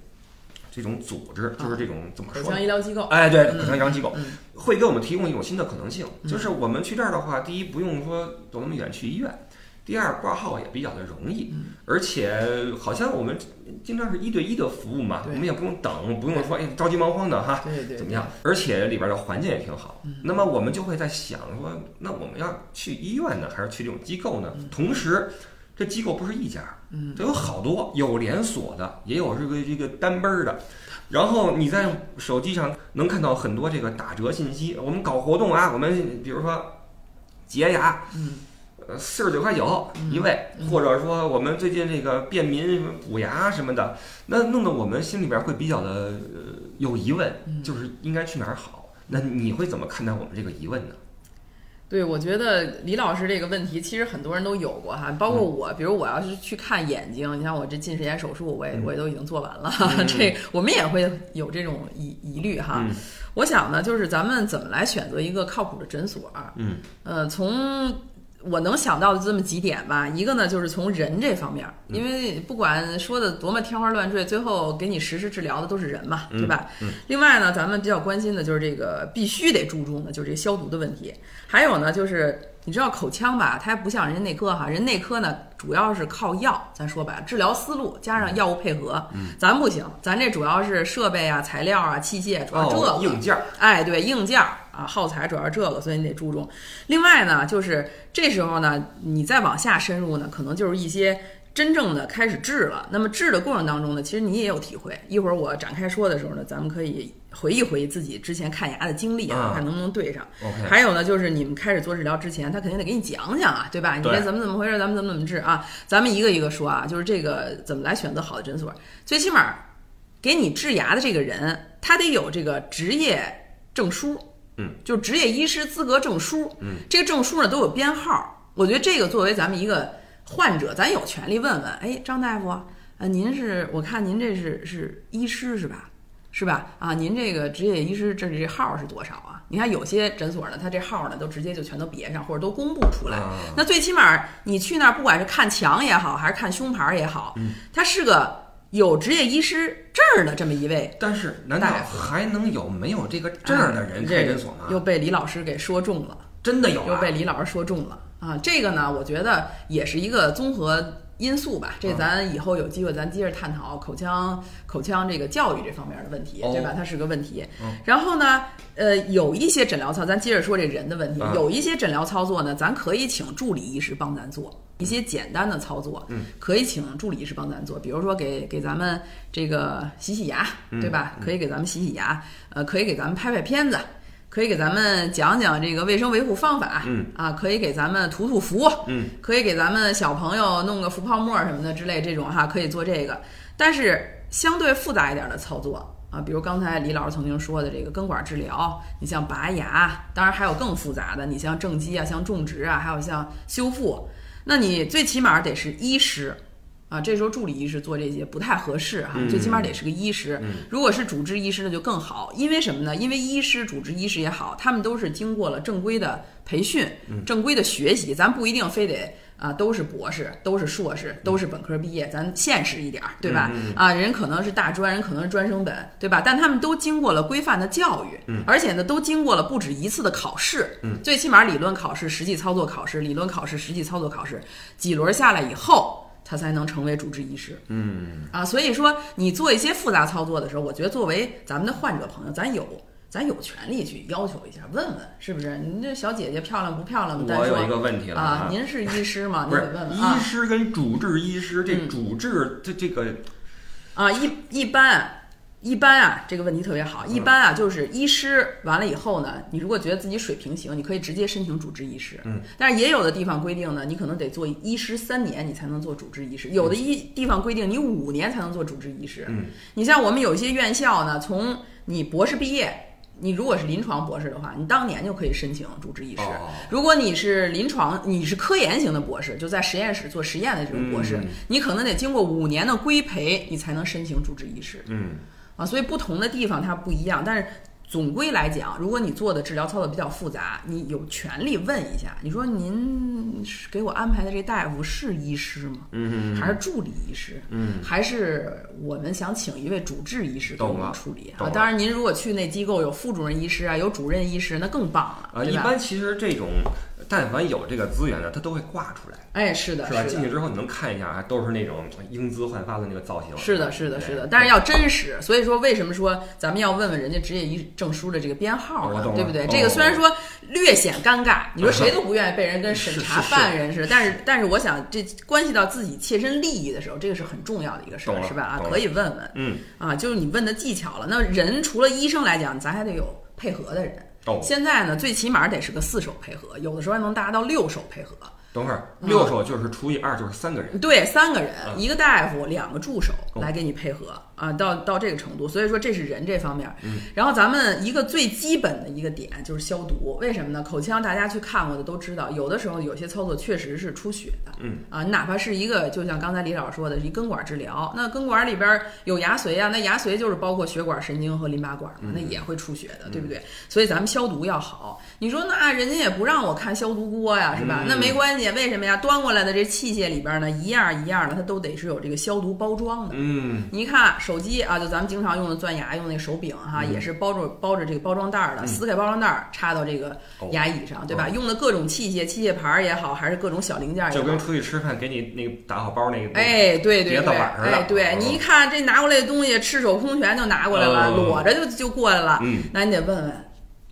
Speaker 1: 这种组织，就是这种怎么说口？
Speaker 2: 腔医疗机构，
Speaker 1: 哎，对，
Speaker 2: 嗯
Speaker 1: 口腔医疗机构。
Speaker 2: 嗯。
Speaker 1: 会给我们提供一种新的可能性，
Speaker 2: 嗯。
Speaker 1: 就是我们去这儿的话，第一不用说走那么远去医院，第二挂号也比较的容易，
Speaker 2: 嗯
Speaker 1: 而且好像我们经常是一对一的服务嘛，我们也不用等，不用说哎着急忙慌的哈。
Speaker 2: 对对
Speaker 1: 怎么样？而且里边的环境也挺好。
Speaker 2: 嗯
Speaker 1: 那么我们就会在想说，那我们要去医院呢，还是去这种机构呢？同时，这机构不是一家，
Speaker 2: 嗯
Speaker 1: 它有好多，有连锁的，也有这个这个单奔儿的。然后你在手机上能看到很多这个打折信息。我们搞活动啊，我们比如说洁牙，
Speaker 2: 嗯
Speaker 1: 呃，四十九块九一位，
Speaker 2: 嗯
Speaker 1: 或者说我们最近这个便民什么补牙什么的，那弄得我们心里边会比较的呃有疑问，
Speaker 2: 嗯
Speaker 1: 就是应该去哪儿好？那你会怎么看待我们这个疑问呢？
Speaker 2: 对，我觉得李老师这个问题其实很多人都有过哈，包括我，比如我要是去看眼睛，你像我这近视眼手术，我也我也都已经做完了，这我们也会有这种疑疑虑哈。我想呢，就是咱们怎么来选择一个靠谱的诊所？
Speaker 1: 嗯，
Speaker 2: 呃，从。我能想到的这么几点吧，一个呢就是从人这方面，因为不管说的多么天花乱坠，最后给你实施治疗的都是人嘛，对吧？另外呢，咱们比较关心的就是这个必须得注重的就是这消毒的问题，还有呢就是你知道口腔吧，它不像人家内科哈，人内科呢主要是靠药，咱说白了，治疗思路加上药物配合，咱不行，咱这主要是设备啊、材料啊、器械，主要这个。
Speaker 1: 硬件，
Speaker 2: 哎，对，硬件。啊，耗材主要是这个，所以你得注重。另外呢，就是这时候呢，你再往下深入呢，可能就是一些真正的开始治了。那么治的过程当中呢，其实你也有体会。一会儿我展开说的时候呢，咱们可以回忆回忆自己之前看牙的经历啊，看能不能对上。还有呢，就是你们开始做治疗之前，他肯定得给你讲讲啊，对吧？你这怎么怎么回事？咱们怎么怎么治啊？咱们一个一个说啊，就是这个怎么来选择好的诊所。最起码给你治牙的这个人，他得有这个职业证书。
Speaker 1: 嗯，
Speaker 2: 就职业医师资格证书，嗯，这个证书呢都有编号。我觉得这个作为咱们一个患者，咱有权利问问，哎，张大夫，呃，您是我看您这是是医师是吧？是吧？啊，您这个职业医师这这号是多少啊？你看有些诊所呢，他这号呢都直接就全都别上，或者都公布出来。那最起码你去那儿，不管是看墙也好，还是看胸牌也好，他是个。有职业医师证的这么一位，
Speaker 1: 但是难道还能有没有这个证的人开诊所吗？
Speaker 2: 又被李老师给说中了，
Speaker 1: 真的有，
Speaker 2: 又被李老师说中了啊！这个呢，我觉得也是一个综合因素吧。这咱以后有机会咱接着探讨口腔口腔这个教育这方面的问题，对吧？它是个问题。然后呢，呃，有一些诊疗操，咱接着说这人的问题。有一些诊疗操作呢，咱可以请助理医师帮咱做。一些简单的操作，
Speaker 1: 嗯，
Speaker 2: 可以请助理医师帮咱做，比如说给给咱们这个洗洗牙，对吧？可以给咱们洗洗牙，呃，可以给咱们拍拍片子，可以给咱们讲讲这个卫生维护方法，
Speaker 1: 嗯，
Speaker 2: 啊，可以给咱们涂涂氟，
Speaker 1: 嗯，
Speaker 2: 可以给咱们小朋友弄个氟泡沫什么的之类这种哈，可以做这个。但是相对复杂一点的操作啊，比如刚才李老师曾经说的这个根管治疗，你像拔牙，当然还有更复杂的，你像正畸啊，像种植啊，还有像修复。那你最起码得是医师，啊，这时候助理医师做这些不太合适哈，最起码得是个医师。如果是主治医师那就更好，因为什么呢？因为医师、主治医师也好，他们都是经过了正规的培训、正规的学习，咱不一定非得。啊，都是博士，都是硕士，都是本科毕业，咱现实一点儿，对吧？啊，人可能是大专，人可能是专升本，对吧？但他们都经过了规范的教育，而且呢，都经过了不止一次的考试，最起码理论考试、实际操作考试、理论考试、实际操作考试几轮下来以后，他才能成为主治医师。
Speaker 1: 嗯，
Speaker 2: 啊，所以说你做一些复杂操作的时候，我觉得作为咱们的患者朋友，咱有。咱有权利去要求一下，问问是不是？您这小姐姐漂亮不漂亮？
Speaker 1: 我有一个问题了
Speaker 2: 啊！您是医师吗？
Speaker 1: 您得，
Speaker 2: 问问
Speaker 1: 医师跟主治医师这主治这这个
Speaker 2: 啊，一一般一般啊，这个问题特别好。一般啊，就是医师完了以后呢，你如果觉得自己水平行，你可以直接申请主治医师。
Speaker 1: 嗯，
Speaker 2: 但是也有的地方规定呢，你可能得做医师三年，你才能做主治医师。有的医地方规定你五年才能做主治医师。
Speaker 1: 嗯，
Speaker 2: 你像我们有一些院校呢，从你博士毕业。你如果是临床博士的话，你当年就可以申请主治医师。如果你是临床，你是科研型的博士，就在实验室做实验的这种博士，你可能得经过五年的规培，你才能申请主治医师。
Speaker 1: 嗯，
Speaker 2: 啊，所以不同的地方它不一样，但是。总归来讲，如果你做的治疗操作比较复杂，你有权利问一下。你说您给我安排的这大夫是医师吗？
Speaker 1: 嗯
Speaker 2: 还是助理医师？
Speaker 1: 嗯，
Speaker 2: 还是我们想请一位主治医师给我们处理
Speaker 1: 啊？
Speaker 2: 当然，您如果去那机构有副主任医师啊，有主任医师，那更棒了。
Speaker 1: 啊，一般其实这种。但凡有这个资源的，他都会挂出来。
Speaker 2: 哎，是的，
Speaker 1: 是吧？进去之后你能看一下，还都是那种英姿焕发的那个造型。
Speaker 2: 是的，是的，是的。但是要真实，所以说为什么说咱们要问问人家职业医证书的这个编号呢？对不对？这个虽然说略显尴尬，你说谁都不愿意被人跟审查犯人似的。但是，但是我想这关系到自己切身利益的时候，这个是很重要的一个事儿，是吧？啊，可以问问。
Speaker 1: 嗯。
Speaker 2: 啊，就是你问的技巧了。那人除了医生来讲，咱还得有配合的人。现在呢，最起码得是个四手配合，有的时候还能达到六手配合。
Speaker 1: 等会儿六手就是除以二就是三个人，
Speaker 2: 对，三个人，
Speaker 1: 嗯
Speaker 2: 一个大夫，两个助手
Speaker 1: 哦
Speaker 2: 来给你配合啊，到到这个程度，所以说这是人这方面。
Speaker 1: 嗯
Speaker 2: 然后咱们一个最基本的一个点就是消毒，为什么呢？口腔大家去看过的都知道，有的时候有些操作确实是出血的，
Speaker 1: 嗯
Speaker 2: 啊，哪怕是一个就像刚才李老师说的，一根管治疗，那根管里边有牙髓啊，那牙髓就是包括血管、神经和淋巴管嘛，那也会出血的，对不对？所以咱们消毒要好。你说那人家也不让我看消毒锅呀，是吧？
Speaker 1: 嗯
Speaker 2: 那没关系，为什么呀？端过来的这器械里边呢，一样一样的，它都得是有这个消毒包装的。
Speaker 1: 嗯
Speaker 2: 你一看手机啊，就咱们经常用的钻牙用那手柄哈，
Speaker 1: 嗯
Speaker 2: 也是包着包着这个包装袋儿的，撕开包装袋儿插到这个牙椅上，对吧？用的各种器械，器械牌儿也好，还是各种小零件儿也好
Speaker 1: 就跟，出去吃饭给你那个打好包那个，
Speaker 2: 哎，对对
Speaker 1: 别
Speaker 2: 对，哎，对
Speaker 1: 嗯
Speaker 2: 你一看这拿过来的东西，赤手空拳就拿过来了，
Speaker 1: 嗯
Speaker 2: 裸着就就过来了，
Speaker 1: 嗯，
Speaker 2: 那你得问问。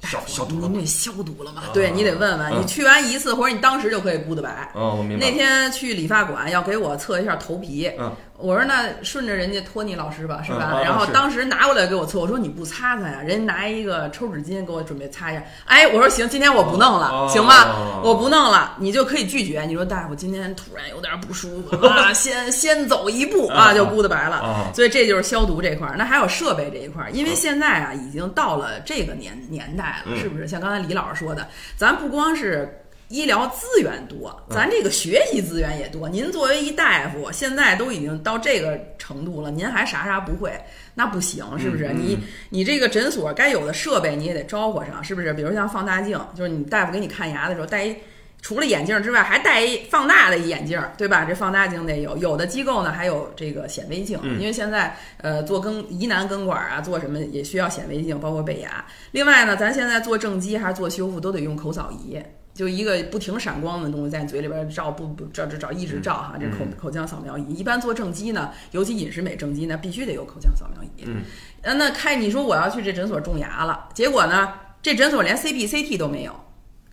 Speaker 1: 消消毒了吗？
Speaker 2: 您这消毒了吗
Speaker 1: 啊？
Speaker 2: 对你得问问，
Speaker 1: 嗯
Speaker 2: 你去完一次，或者你当时就可以估的白。
Speaker 1: 哦，我明白
Speaker 2: 那。天去理发馆要给我测一下头皮，
Speaker 1: 嗯
Speaker 2: 我说那顺着人家托尼老师吧，是吧？
Speaker 1: 嗯啊
Speaker 2: 然后当时拿过来给我搓，我说你不擦擦呀？人家拿一个抽纸巾给我准备擦一下。哎，我说行，今天我不弄了，
Speaker 1: 哦
Speaker 2: 行吧？我不弄了，你就可以拒绝。你说大夫今天突然有点不舒服啊，[laughs] 先先走一步啊，就估的白了。
Speaker 1: 啊
Speaker 2: 所以这就是消毒这块儿。那还有设备这一块儿，因为现在啊已经到了这个年年代了，
Speaker 1: 嗯
Speaker 2: 是不是？像刚才李老师说的，咱不光是。医疗资源多，
Speaker 1: 嗯
Speaker 2: 咱这个学习资源也多。您作为一大夫，现在都已经到这个程度了，您还啥啥不会，那不行，是不是？你你这个诊所该有的设备你也得招呼上，是不是？比如像放大镜，就是你大夫给你看牙的时候戴一。除了眼镜之外，还戴一放大的一眼镜，对吧？这放大镜得有。有的机构呢还有这个显微镜，
Speaker 1: 嗯
Speaker 2: 因为现在呃做根疑难根管啊，做什么也需要显微镜，包括贝牙。另外呢，咱现在做正畸还是做修复都得用口扫仪，就一个不停闪光的东西在你嘴里边照，不不照照照一直照哈，这口
Speaker 1: 嗯
Speaker 2: 口腔扫描仪。一般做正畸呢，尤其饮食美正畸呢，必须得有口腔扫描仪。
Speaker 1: 嗯，
Speaker 2: 呃，那开你说我要去这诊所种牙了，结果呢，这诊所连 CBCT 都没有，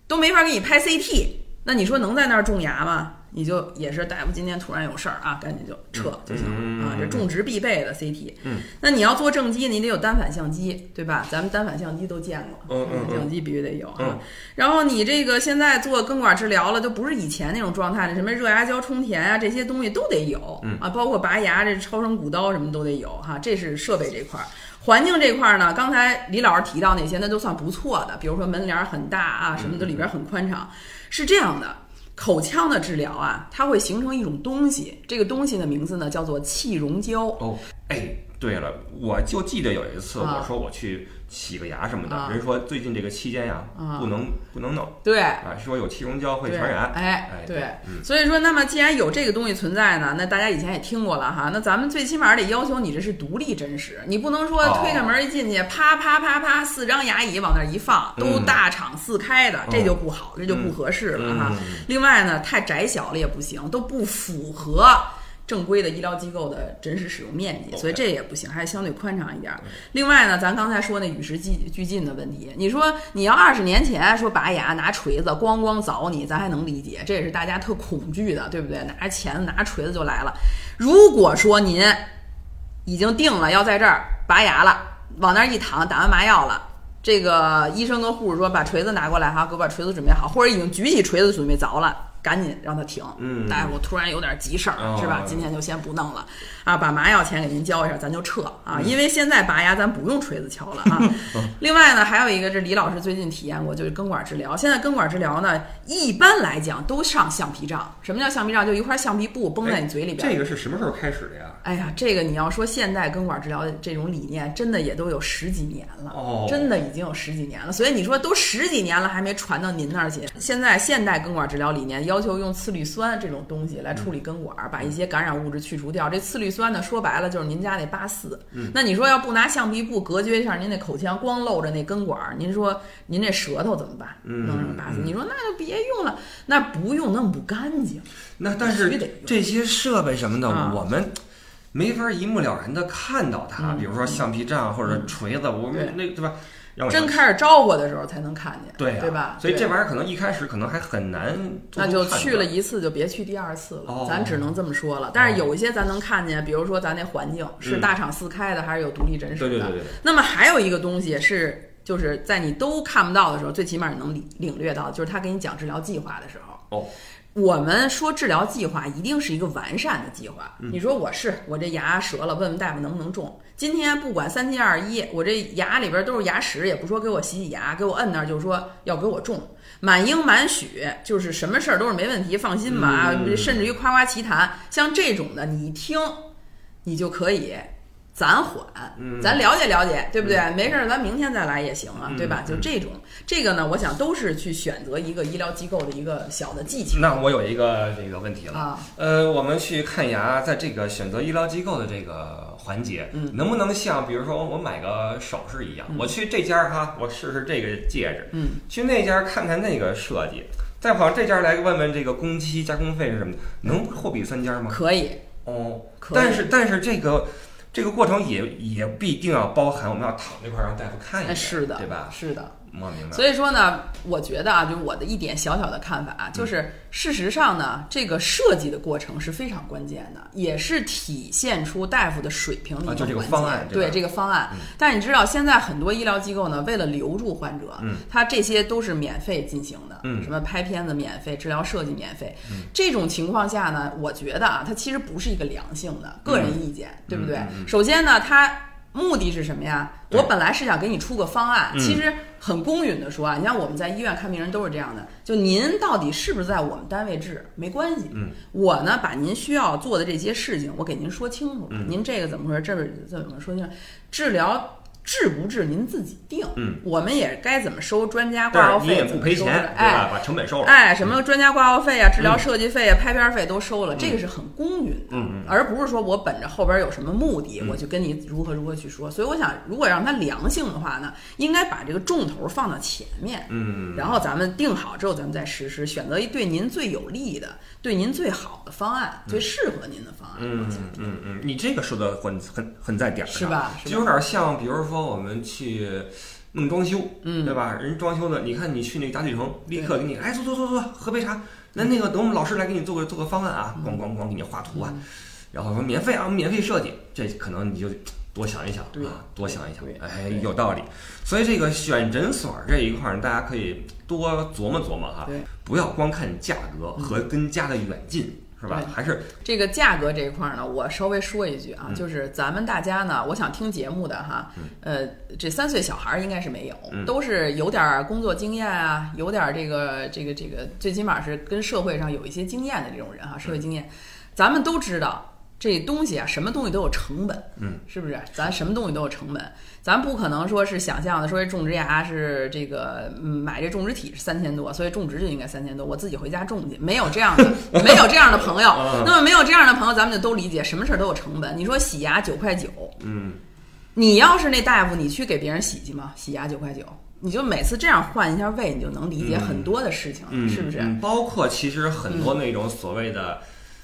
Speaker 2: 都没法给你拍 CT，那你说能在那儿种牙吗？你就也是大夫今天突然有事儿啊，赶紧就撤就行了、
Speaker 1: 嗯
Speaker 2: 啊，这种植必备的 CT。
Speaker 1: 嗯，
Speaker 2: 那你要做正畸，你得有单反相机，对吧？咱们单反相机都见过，
Speaker 1: 嗯
Speaker 2: 相机必须得有啊。
Speaker 1: 嗯
Speaker 2: 然后你这个现在做根管治疗了，就不是以前那种状态了，什么热牙胶充填啊，这些东西都得有、
Speaker 1: 嗯
Speaker 2: 啊，包括拔牙这超声骨刀什么都得有哈，这是设备这块儿。环境这块儿呢，刚才李老师提到那些，那都算不错的，比如说门帘儿很大啊，什么的里边儿很宽敞，是这样的。口腔的治疗啊，它会形成一种东西，这个东西的名字呢叫做气溶胶。
Speaker 1: 哦，哎，对了，我就记得有一次
Speaker 2: 啊
Speaker 1: 我说我去洗个牙什么的，
Speaker 2: 啊
Speaker 1: 人说最近这个期间呀
Speaker 2: 啊
Speaker 1: 不能不能弄
Speaker 2: 对，
Speaker 1: 啊，说有气溶胶会，传染。
Speaker 2: 哎
Speaker 1: 哎，
Speaker 2: 对，
Speaker 1: 嗯
Speaker 2: 所以说，那么既然有这个东西存在呢，那大家以前也听过了哈，那咱们最起码得要求你这是独立真实，你不能说
Speaker 1: 哦
Speaker 2: 推开门一进去，啪啪啪啪四张牙椅往那儿一放，都
Speaker 1: 嗯
Speaker 2: 大敞四开的，这就不好，这就不合适了哈。
Speaker 1: 嗯
Speaker 2: 另外呢，太窄小了也不行，都不符合。正规的医疗机构的真实使用面积，所以这也不行，还是相对宽敞一点儿。另外呢，咱刚才说那与时俱俱进的问题，你说你要二十年前说拔牙拿锤子咣咣凿你，咱还能理解，这也是大家特恐惧的，对不对？拿着钳子拿锤子就来了。如果说您已经定了要在这儿拔牙了，往那儿一躺，打完麻药了。这个医生跟护士说：“把锤子拿过来哈，给我把锤子准备好，或者已经举起锤子准备凿了，赶紧让他停。
Speaker 1: 嗯
Speaker 2: 大夫突然有点急事儿，
Speaker 1: 哦
Speaker 2: 是吧？今天就先不弄了啊，把麻药钱给您交一下，咱就撤啊。
Speaker 1: 嗯
Speaker 2: 因为现在拔牙咱不用锤子敲了啊。[laughs] 另外呢，还有一个，这李老师最近体验过，就是根管治疗。现在根管治疗呢，一般来讲都上橡皮杖。什么叫橡皮杖？就一块橡皮布绷在你嘴里边。
Speaker 1: 这个是什么时候开始的呀？
Speaker 2: 哎呀，这个你要说现代根管治疗的这种理念，真的也都有十几年了，
Speaker 1: 哦
Speaker 2: 真的已经有十几年了。所以你说都十几年了，还没传到您那儿去。现在现代根管治疗理念要求用次氯酸这种东西来处理根管，把一些感染物质去除掉。这次氯酸呢，说白了就是您家那八四。那你说要不拿橡皮布隔绝一下您那口腔，光露着那根管，您说您这舌头怎么办？
Speaker 1: 嗯
Speaker 2: 弄上八四，你说那就别用了，那不用那么不干净。
Speaker 1: 那但是这些设备什么的，
Speaker 2: 啊
Speaker 1: 我们没法一目了然的看到它，
Speaker 2: 嗯
Speaker 1: 比如说橡皮杖或者锤子，我们那对吧？让
Speaker 2: 真开始招呼的时候才能看见，
Speaker 1: 对啊
Speaker 2: 对吧？
Speaker 1: 所以这玩意儿可能一开始可能还很难
Speaker 2: 那就去了一次，就别去第二次了。
Speaker 1: 哦
Speaker 2: 咱只能这么说了。但是有一些咱能看见，比如说咱那环境是
Speaker 1: 嗯
Speaker 2: 大厂四开的，还是有独立诊室的。
Speaker 1: 对对对对对，
Speaker 2: 那么还有一个东西是，就是在你都看不到的时候，最起码你能领领略到，就是他给你讲治疗计划的时候。
Speaker 1: 哦，
Speaker 2: 我们说治疗计划一定是一个完善的计划。
Speaker 1: 嗯
Speaker 2: 你说我是我这牙折了，问问大夫能不能种？今天不管三七二十一，我这牙里边都是牙石，也不说给我洗洗牙，给我摁那儿，就是说要给我种。满应满许，就是什么事儿都是没问题，放心吧啊！
Speaker 1: 嗯
Speaker 2: 甚至于夸夸其谈，像这种的，你一听，你就可以暂缓，
Speaker 1: 嗯
Speaker 2: 咱了解了解，对不对？没事儿，咱明天再来也行啊，
Speaker 1: 嗯
Speaker 2: 对吧？就这种，这个呢，我想都是去选择一个医疗机构的一个小的技巧
Speaker 1: 那我有一个这个问题了，
Speaker 2: 啊。
Speaker 1: 呃，我们去看牙，在这个选择医疗机构的这个环节，
Speaker 2: 嗯
Speaker 1: 能不能像比如说我买个首饰一样，我去这家哈，我试试这个戒指，
Speaker 2: 嗯，
Speaker 1: 去那家看看那个设计，再跑这家来问问这个工期、加工费是什么的，能货比三家吗？
Speaker 2: 可以，
Speaker 1: 哦，
Speaker 2: 可以
Speaker 1: 但是但是这个这个过程也也必定要包含我们要躺这块儿让大夫看一下，
Speaker 2: 是的，
Speaker 1: 对吧？
Speaker 2: 是的。
Speaker 1: 我明白。
Speaker 2: 所以说呢，我觉得啊，就我的一点小小的看法就是事实上呢，这个设计的过程是非常关键的，也是体现出大夫的水平的一
Speaker 1: 啊就这个方案对
Speaker 2: 这个方案。但是你知道，现在很多医疗机构呢，为了留住患者，
Speaker 1: 嗯
Speaker 2: 他这些都是免费进行的，
Speaker 1: 嗯
Speaker 2: 什么拍片子免费，治疗设计免费。这种情况下呢，我觉得啊，它其实不是一个良性的个人意见，对不对？首先呢，它目的是什么呀？我本来是想给你出个方案，
Speaker 1: 嗯。
Speaker 2: 其实很公允的说啊，你像我们在医院看病人都是这样的，就您到底是不是在我们单位治没关系，
Speaker 1: 嗯，
Speaker 2: 我呢把您需要做的这些事情我给您说清楚您这个怎么回事，这个怎么说清楚，治疗。治不治您自己定，
Speaker 1: 嗯，
Speaker 2: 我们也该怎么收专家挂号费，
Speaker 1: 但是你也不赔钱，
Speaker 2: 哎
Speaker 1: 吧？把成本收了。
Speaker 2: 哎，什么专家挂号费啊、治疗设计费啊、拍片费都收了，这个是很公允的，而不是说我本着后边有什么目的，
Speaker 1: 嗯。
Speaker 2: 我就跟你如何如何去说。所以我想，如果让它良性的话呢，应该把这个重头放到前面，
Speaker 1: 嗯，
Speaker 2: 然后咱们定好之后，咱们再实施，选择一对您最有利的、对您最好的方案，最适合您的方案。
Speaker 1: 嗯嗯嗯嗯，你这个说的很很很在点儿上，
Speaker 2: 是吧
Speaker 1: 就有点像，比如说我们去弄装修，
Speaker 2: 嗯
Speaker 1: 对吧？人装修的，你看你去那个家具城，立刻给你，哎，坐坐坐坐，喝杯茶。那那个等我们老师来给你做个做个方案啊，咣咣咣给你画图啊，然后说免费啊，免费设计，这可能你就多想一想啊，多想一想
Speaker 2: 对，
Speaker 1: 哎，有道理。所以这个选诊所这一块儿，大家可以多琢磨琢磨哈，不要光看价格和跟家的远近，是吧？还是
Speaker 2: 这个价格这一块儿呢，我稍微说一句啊，
Speaker 1: 嗯
Speaker 2: 就是咱们大家呢，我想听节目的哈，呃，这三岁小孩儿应该是没有，
Speaker 1: 嗯
Speaker 2: 都是有点儿工作经验啊，有点儿这个这个这个，最起码是跟社会上有一些经验的这种人哈，社会经验，咱们都知道。这东西啊，什么东西都有成本，
Speaker 1: 嗯，
Speaker 2: 是不是？咱什么东西都有成本，咱不可能说是想象的，说这种植牙是这个，嗯，买这种植体是三千多，所以种植就应该三千多，我自己回家种去，没有这样的，没有这样的朋友。那么没有这样的朋友，咱们就都理解，什么事儿都有成本。你说洗牙九块九，
Speaker 1: 嗯。
Speaker 2: 你要是那大夫，你去给别人洗去吗？洗牙九块九，你就每次这样换一下位，你就能理解很多的事情是不是？
Speaker 1: 嗯包括其实很多那种所谓的。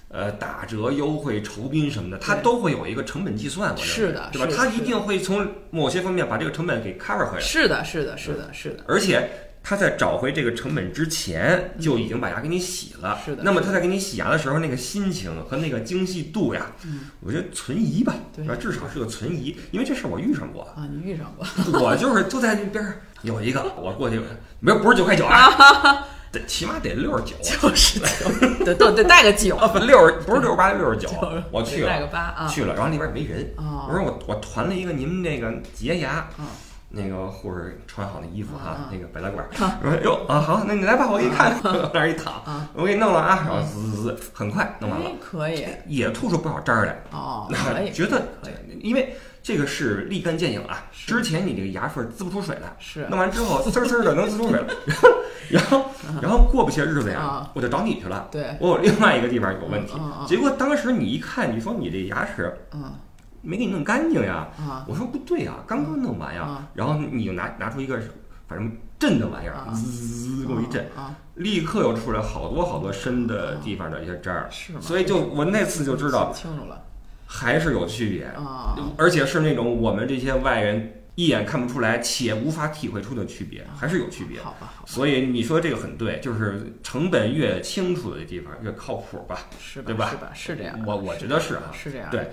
Speaker 1: 呃，打折、优惠、酬宾什么的，它都会有一个成本计算，我认为
Speaker 2: 是的
Speaker 1: 对吧？
Speaker 2: 是的是的
Speaker 1: 它一定会从某些方面把这个成本给 cover 回来，
Speaker 2: 是的，是的，是的，是的。
Speaker 1: 而且他在找回这个成本之前就已经把牙给你洗了。
Speaker 2: 是的
Speaker 1: 那么他在给你洗牙的时候，那个心情和那个精细度呀，我觉得存疑吧，
Speaker 2: 对
Speaker 1: 吧？至少是个存疑，因为这事儿我遇上过，
Speaker 2: 啊，你遇上过？[laughs]
Speaker 1: 我就是就在那边儿有一个，我过去没有不是九块九啊，[laughs] 得起码得六十九。
Speaker 2: 就是九，得得得带个九，[laughs]
Speaker 1: 六十不是六十八，六十九，我去
Speaker 2: 带个
Speaker 1: 了，
Speaker 2: 八啊。
Speaker 1: 去了，然后那边没人，
Speaker 2: 哦
Speaker 1: 我说我我团了一个您们这个洁牙
Speaker 2: 嗯，
Speaker 1: 那个护士穿好那衣服哈
Speaker 2: 嗯，
Speaker 1: 那个白大褂我说哟啊好，那你来吧，我给你看，往 [laughs] 那儿一躺
Speaker 2: 啊，
Speaker 1: 我给你弄了啊，然后滋滋滋，很快弄完了
Speaker 2: 哎，，可以
Speaker 1: 也吐出不少渣儿来，[laughs]
Speaker 2: 哦，可以，
Speaker 1: 觉得
Speaker 2: 可以
Speaker 1: 因为这个是立竿见影啊，之前你这个牙缝滋不出水来，
Speaker 2: 是
Speaker 1: 弄完之后呲儿呲儿的能滋出水来，[laughs] 然后然后过不些日子呀
Speaker 2: 啊，
Speaker 1: 我就找你去了。
Speaker 2: 对，
Speaker 1: 我有另外一个地方有问题结果当时你一看，你说你这牙齿
Speaker 2: 嗯
Speaker 1: 没给你弄干净呀，
Speaker 2: 啊
Speaker 1: 我说不对呀，刚刚弄完呀
Speaker 2: 嗯，
Speaker 1: 然后你就拿拿出一个反正震的玩意儿，
Speaker 2: 啊
Speaker 1: 滋给我一震，
Speaker 2: 啊，
Speaker 1: 立刻又出来好多好多深的地方的一些渣儿，
Speaker 2: 是吗？
Speaker 1: 所以就我那次就知道
Speaker 2: 清楚了
Speaker 1: 还是有区别，
Speaker 2: 啊，
Speaker 1: 而且是那种我们这些外人一眼看不出来且无法体会出的区别，还是有区别。
Speaker 2: 好吧，好吧，
Speaker 1: 所以你说这个很对，就是成本越清楚的地方越靠谱吧？
Speaker 2: 是吧？
Speaker 1: 对吧
Speaker 2: 是吧？是这样，
Speaker 1: 我我觉得是啊。
Speaker 2: 是这样。
Speaker 1: 对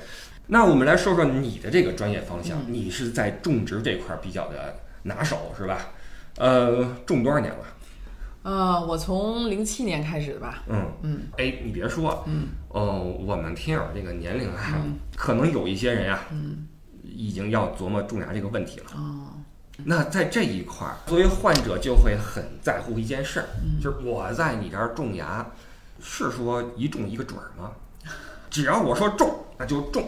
Speaker 1: 那我们来说说你的这个专业方向，
Speaker 2: 嗯
Speaker 1: 你是在种植这块儿比较的拿手是吧？呃，种多少年了？
Speaker 2: 呃，我从零七年开始的吧。
Speaker 1: 嗯
Speaker 2: 嗯，
Speaker 1: 哎，你别说，嗯，哦，我们听友这个年龄啊，可能有一些人啊，
Speaker 2: 嗯，
Speaker 1: 已经要琢磨种牙这个问题了。
Speaker 2: 哦，
Speaker 1: 那在这一块儿，作为患者就会很在乎一件事儿，就是我在你这儿种牙，是说一种一个准儿吗？[laughs] 只要我说种，那就种，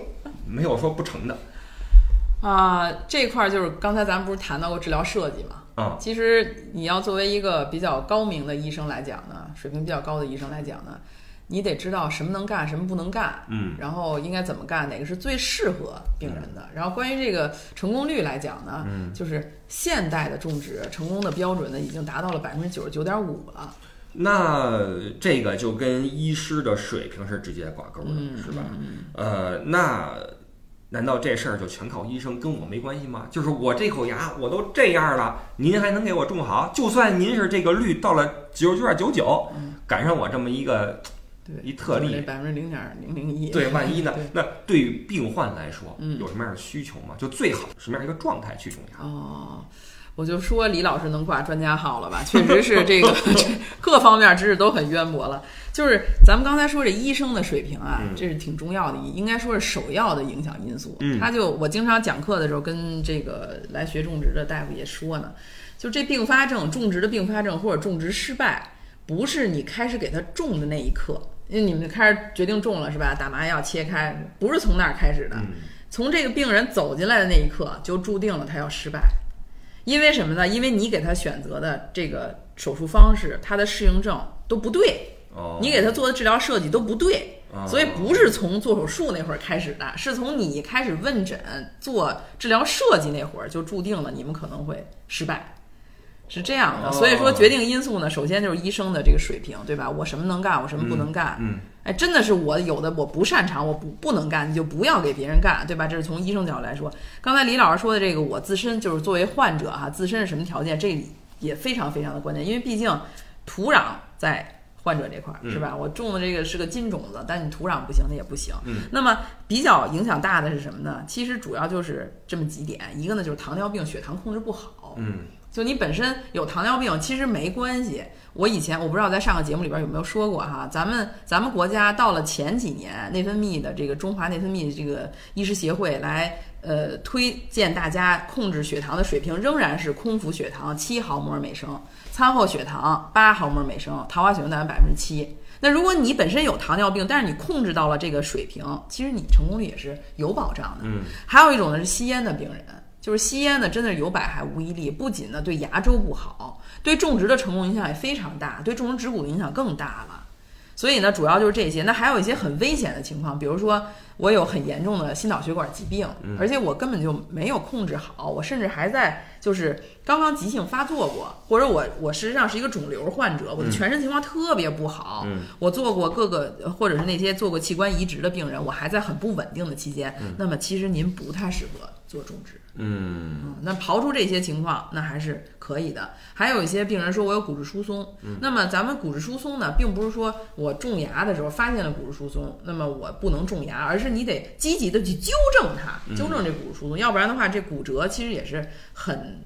Speaker 1: 没有说不成的。
Speaker 2: 啊，这块儿就是刚才咱们不是谈到过治疗设计嘛？
Speaker 1: 啊，
Speaker 2: 其实你要作为一个比较高明的医生来讲呢，水平比较高的医生来讲呢，你得知道什么能干，什么不能干，
Speaker 1: 嗯，
Speaker 2: 然后应该怎么干，哪个是最适合病人的。然后关于这个成功率来讲呢，
Speaker 1: 嗯，
Speaker 2: 就是现代的种植成功的标准呢，已经达到了百分之九十九点五了。
Speaker 1: 那这个就跟医师的水平是直接挂钩的，
Speaker 2: 嗯
Speaker 1: 是吧？呃，那难道这事儿就全靠医生，跟我没关系吗？就是我这口牙我都这样了，您还能给我种好？就算您是这个率到了九十九点九九，赶上我这么一个
Speaker 2: 对，
Speaker 1: 一特例，
Speaker 2: 百分之零点零零一。
Speaker 1: 对，万一呢
Speaker 2: 对？
Speaker 1: 那对于病患来说，
Speaker 2: 嗯
Speaker 1: 有什么样的需求吗？就最好什么样一个状态去种牙？
Speaker 2: 哦，我就说李老师能挂专家号了吧？确实是这个这 [laughs] [laughs] 各方面知识都很渊博了。就是咱们刚才说这医生的水平啊，
Speaker 1: 嗯
Speaker 2: 这是挺重要的，应该说是首要的影响因素。
Speaker 1: 嗯
Speaker 2: 他就我经常讲课的时候，跟这个来学种植的大夫也说呢，就这并发症，种植的并发症或者种植失败，不是你开始给他种的那一刻，因为你们开始决定中了是吧？打麻药切开，不是从那儿开始的。
Speaker 1: 嗯
Speaker 2: 从这个病人走进来的那一刻，就注定了他要失败。因为什么呢？因为你给他选择的这个手术方式，他的适应症都不对，
Speaker 1: 哦，
Speaker 2: 你给他做的治疗设计都不对，
Speaker 1: 哦
Speaker 2: 所以不是从做手术那会儿开始的，是从你开始问诊做治疗设计那会儿就注定了你们可能会失败。是这样的，
Speaker 1: 哦
Speaker 2: 所以说决定因素呢，首先就是医生的这个水平，对吧？我什么能干，我什么不能干，
Speaker 1: 嗯
Speaker 2: 哎，真的是我有的我不擅长，我不不能干，你就不要给别人干，对吧？这是从医生角度来说。刚才李老师说的这个，我自身就是作为患者哈，自身是什么条件，这也非常非常的关键，因为毕竟土壤在患者这块儿
Speaker 1: 嗯
Speaker 2: 是吧？我种的这个是个金种子，但你土壤不行，那也不行。
Speaker 1: 嗯
Speaker 2: 那么比较影响大的是什么呢？其实主要就是这么几点，一个呢就是糖尿病，血糖控制不好。
Speaker 1: 嗯
Speaker 2: 就你本身有糖尿病，其实没关系。我以前我不知道在上个节目里边有没有说过哈，咱们咱们国家到了前几年，内分泌的这个中华内分泌这个医师协会来呃推荐大家控制血糖的水平仍然是空腹血糖七毫摩尔每升，餐后血糖八毫摩尔每升，桃花血红蛋白百分之七。那如果你本身有糖尿病，但是你控制到了这个水平，其实你成功率也是有保障的。
Speaker 1: 嗯
Speaker 2: 还有一种呢是吸烟的病人，就是吸烟呢真的是有百害无一利，不仅呢对牙周不好，对种植的成功影响也非常大，对种植植骨的影响更大了。所以呢，主要就是这些。那还有一些很危险的情况，比如说我有很严重的心脑血管疾病，而且我根本就没有控制好，我甚至还在就是刚刚急性发作过，或者我我实际上是一个肿瘤患者，我的全身情况特别不好，
Speaker 1: 嗯
Speaker 2: 我做过各个或者是那些做过器官移植的病人，我还在很不稳定的期间，那么其实您不太适合做种植。
Speaker 1: 嗯
Speaker 2: 嗯，那刨出这些情况，那还是可以的。还有一些病人说我有骨质疏松，那么咱们骨质疏松呢，并不是说我种牙的时候发现了骨质疏松，那么我不能种牙，而是你得积极的去纠正它，纠正这骨质疏松，要不然的话，这骨折其实也是很。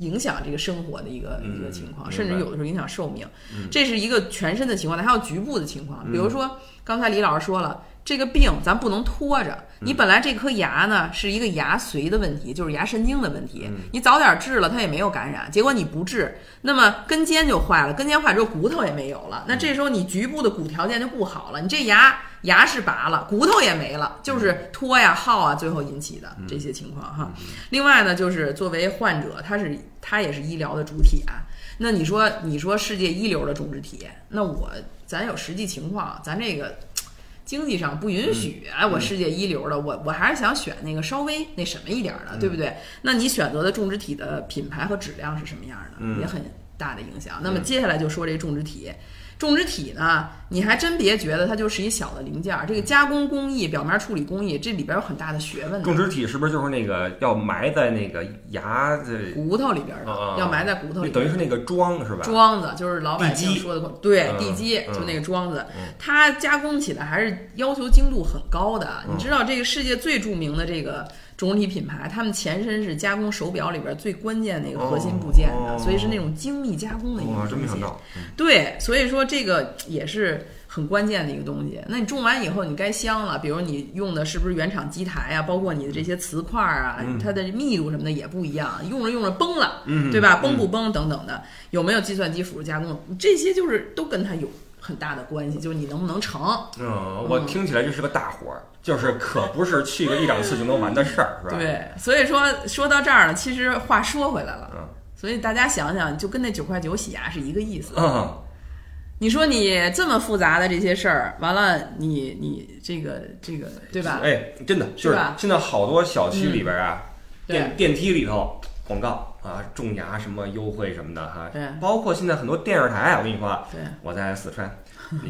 Speaker 2: 影响这个生活的一个
Speaker 1: 嗯
Speaker 2: 一个情况，甚至有的时候影响寿命，这是一个全身的情况，还有局部的情况。比如说，刚才李老师说了，这个病咱不能拖着。你本来这颗牙呢是一个牙髓的问题，就是牙神经的问题，你早点治了它也没有感染，结果你不治，那么根尖就坏了，根尖坏之后骨头也没有了，那这时候你局部的骨条件就不好了，你这牙牙是拔了，骨头也没了，就是拖呀耗啊，最后引起的这些情况哈。另外呢，就是作为患者，他是他也是医疗的主体啊。那你说你说世界一流的种植体，那我咱有实际情况，咱这个经济上不允许，哎，我世界一流的，我我还是想选那个稍微那什么一点儿的，对不对？那你选择的种植体的品牌和质量是什么样的，
Speaker 1: 嗯
Speaker 2: 也很大的影响。那么接下来就说这种植体。种植体呢，你还真别觉得它就是一小的零件儿，这个加工工艺、表面处理工艺，这里边有很大的学问的。
Speaker 1: 种植体是不是就是那个要埋在那个牙的，
Speaker 2: 骨头里边儿的，要埋在骨头里边的。
Speaker 1: 等于是那个桩是吧？
Speaker 2: 桩子就是老百姓
Speaker 1: 地基
Speaker 2: 说的，对
Speaker 1: 嗯
Speaker 2: 地基
Speaker 1: 嗯
Speaker 2: 就那个桩子
Speaker 1: 嗯，
Speaker 2: 它加工起来还是要求精度很高的。
Speaker 1: 嗯
Speaker 2: 你知道这个世界最著名的这个种植体品牌，他们前身是加工手表里边最关键的一个核心部件
Speaker 1: 哦
Speaker 2: 的，所以是那种精密加工的一，个东西。
Speaker 1: 真没想到，嗯
Speaker 2: 对，所以说这个也是很关键的一个东西。那你种完以后，你该镶了，比如你用的是不是原厂机台啊，包括你的这些瓷块啊，
Speaker 1: 嗯
Speaker 2: 它的密度什么的也不一样，用着用着崩了，
Speaker 1: 嗯，
Speaker 2: 对吧？
Speaker 1: 嗯
Speaker 2: 崩不崩等等的，有没有计算机辅助加工，这些就是都跟它有很大的关系，就是你能不能成。
Speaker 1: 嗯，我听起来这是个大活儿，就是可不是去个一两次就能完的事儿，是吧？，
Speaker 2: 对，所以说说到这儿了，其实话说回来了，
Speaker 1: 嗯
Speaker 2: 所以大家想想，就跟那九块九洗牙是一个意思。
Speaker 1: 嗯，
Speaker 2: 你说你这么复杂的这些事儿，完了你你这个这个对吧？
Speaker 1: 哎，真的就是
Speaker 2: 吧
Speaker 1: 现在好多小区里边啊，
Speaker 2: 对
Speaker 1: 电电梯里头广告啊，种牙什么优惠什么的哈，
Speaker 2: 对
Speaker 1: 包括现在很多电视台，我跟你说啊，
Speaker 2: 对，
Speaker 1: 我在四川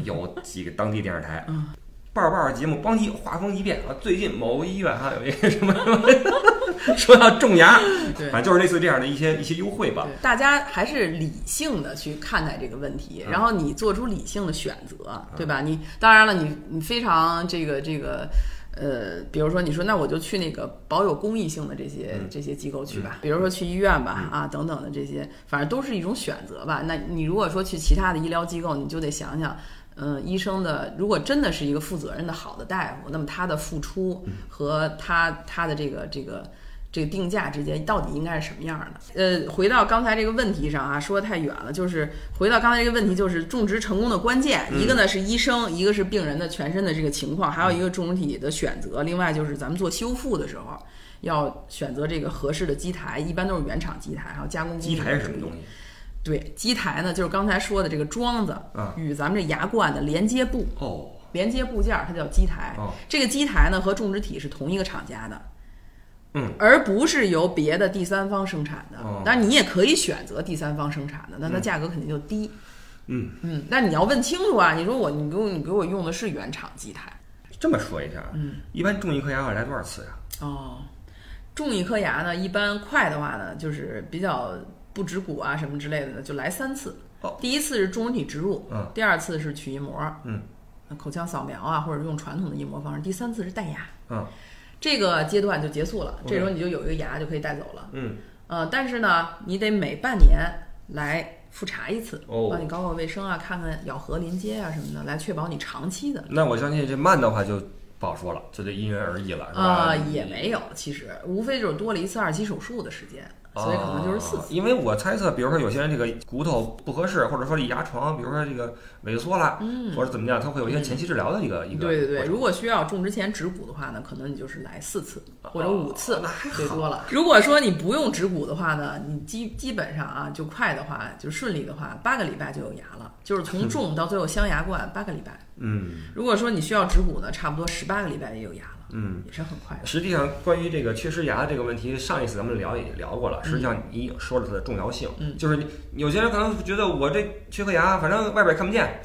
Speaker 1: 有几个当地电视台，
Speaker 2: 嗯
Speaker 1: 报报节目，邦一画风一变啊，最近某个医院哈有一个什么什么，说要种牙，
Speaker 2: 对
Speaker 1: 反正就是类似这样的一些一些优惠吧。
Speaker 2: 对，大家还是理性的去看待这个问题，
Speaker 1: 嗯
Speaker 2: 然后你做出理性的选择，对吧？你当然了，你你非常这个这个。呃，比如说你说那我就去那个保有公益性的这些、
Speaker 1: 嗯。
Speaker 2: 这些机构去吧，比如说去医院吧，啊等等的这些，反正都是一种选择吧。那你如果说去其他的医疗机构，你就得想想，嗯、医生的如果真的是一个负责任的好的大夫，那么他的付出和他他的这个这个这个定价之间到底应该是什么样的？呃，回到刚才这个问题上啊，说得太远了，就是回到刚才这个问题，就是种植成功的关键，一个呢是医生，一个是病人的全身的这个情况，还有一个种植体的选择，另外就是咱们做修复的时候。要选择这个合适的基台，一般都是原厂基台，还有加工工艺
Speaker 1: 机台是什么东
Speaker 2: 西？对，基台呢，就是刚才说的这个桩子
Speaker 1: 啊
Speaker 2: 与咱们这牙冠的连接部，
Speaker 1: 哦
Speaker 2: 连接部件儿，它叫基台。
Speaker 1: 哦
Speaker 2: 这个基台呢和种植体是同一个厂家的，
Speaker 1: 嗯，
Speaker 2: 而不是由别的第三方生产的。
Speaker 1: 哦
Speaker 2: 当然，你也可以选择第三方生产的，那它价格肯定就低。
Speaker 1: 嗯
Speaker 2: 嗯，那你要问清楚啊！你说我，你给我，你给我用的是原厂基台
Speaker 1: 这么说一下，
Speaker 2: 嗯，
Speaker 1: 一般种一颗牙要来多少次呀？
Speaker 2: 哦。种一颗牙呢，一般快的话呢，就是比较不植骨啊什么之类的呢，就来三次。
Speaker 1: 哦
Speaker 2: 第一次是种植体植入，
Speaker 1: 嗯
Speaker 2: 第二次是取印膜，
Speaker 1: 嗯，
Speaker 2: 口腔扫描啊，或者用传统的印膜方式，第三次是戴牙。
Speaker 1: 嗯
Speaker 2: 这个阶段就结束了，这时候你就有一个牙就可以带走了。
Speaker 1: 嗯
Speaker 2: 呃，但是呢，你得每半年来复查一次，
Speaker 1: 哦
Speaker 2: 帮你搞搞卫生啊，看看咬合临接啊什么的，来确保你长期的。
Speaker 1: 那我相信这慢的话就不好说了，这就因人而异了，是吧？
Speaker 2: 啊、也没有，其实无非就是多了一次二期手术的时间，所以可能就是四次。
Speaker 1: 哦因为我猜测，比如说有些人这个骨头不合适，或者说这牙床，比如说这个萎缩了，
Speaker 2: 嗯，
Speaker 1: 或者怎么样，它会有一些前期治疗的一个一个
Speaker 2: 对对对，如果需要种植前植骨的话呢，可能你就是来四次或者五次，
Speaker 1: 哦那还好
Speaker 2: 最多了。如果说你不用植骨的话呢，你基基本上啊，就快的话，就顺利的话，八个礼拜就有牙了，就是从种到最后镶牙冠八个礼拜。
Speaker 1: 嗯
Speaker 2: 如果说你需要植骨呢，差不多十八个礼拜也有牙了，
Speaker 1: 嗯。
Speaker 2: 也是很快的。
Speaker 1: 实际上，关于这个缺失牙这个问题，上一次咱们聊也聊过了。实际上，你说了它的重要性。
Speaker 2: 嗯
Speaker 1: 就是你有些人可能觉得我这缺颗牙，反正外边看不见，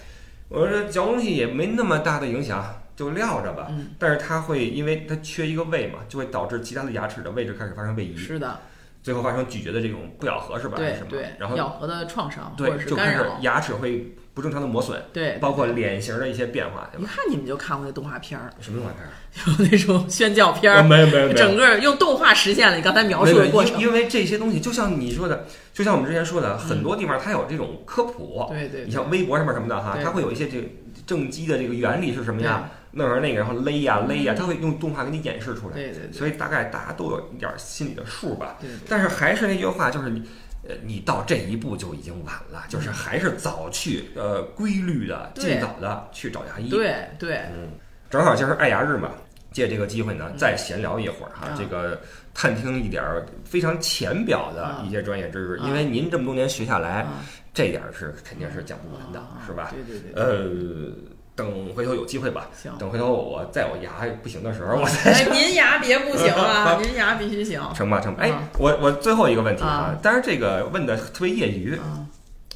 Speaker 1: 我这嚼东西也没那么大的影响，就撂着吧。
Speaker 2: 嗯，
Speaker 1: 但是它会因为它缺一个胃嘛，就会导致其他的牙齿的位置开始发生位移，
Speaker 2: 是的，
Speaker 1: 最后发生咀嚼的这种不咬合是吧？
Speaker 2: 对对，
Speaker 1: 然后
Speaker 2: 咬合的创伤
Speaker 1: 对就开始，牙齿会不正常的磨损，
Speaker 2: 对，
Speaker 1: 包括脸型的一些变化，对吧？
Speaker 2: 一看你们就看过那动画片儿，
Speaker 1: 什么动画片儿？
Speaker 2: 有那种宣教片儿，
Speaker 1: 没有没有
Speaker 2: 整个用动画实现了你刚才描述的过程。
Speaker 1: 因因为这些东西，就像你说的，就像我们之前说的，很多地方它有这种科普。
Speaker 2: 对对，
Speaker 1: 你像微博上面什么的哈，它会有一些这个正畸的这个原理是什么呀？弄成那个，然后勒呀勒呀，它会用动画给你演示出来。
Speaker 2: 对对对
Speaker 1: 所以大概大家都有一点心里的数吧。
Speaker 2: 对对
Speaker 1: 但是还是那句话，就是你。呃，你到这一步就已经晚了，就是还是早去，呃，规律的、尽早的去找牙医。
Speaker 2: 对对，
Speaker 1: 嗯，正好今儿爱牙日嘛，借这个机会呢，再闲聊一会儿哈，
Speaker 2: 嗯
Speaker 1: 这个探听一点儿非常浅表的一些专业知识，
Speaker 2: 嗯
Speaker 1: 因为您这么多年学下来，
Speaker 2: 啊
Speaker 1: 这点儿是肯定是讲不完的，
Speaker 2: 啊
Speaker 1: 是吧？
Speaker 2: 对对对，
Speaker 1: 呃，等回头有机会吧，
Speaker 2: 行。
Speaker 1: 等回头我再我牙不行的时候，我再 [laughs]
Speaker 2: 哎，您牙别不行啊，[laughs] 您牙必须行。
Speaker 1: 成吧成吧。哎
Speaker 2: 啊，
Speaker 1: 我我最后一个问题
Speaker 2: 啊
Speaker 1: 啊，当然这个问的特别业余，
Speaker 2: 啊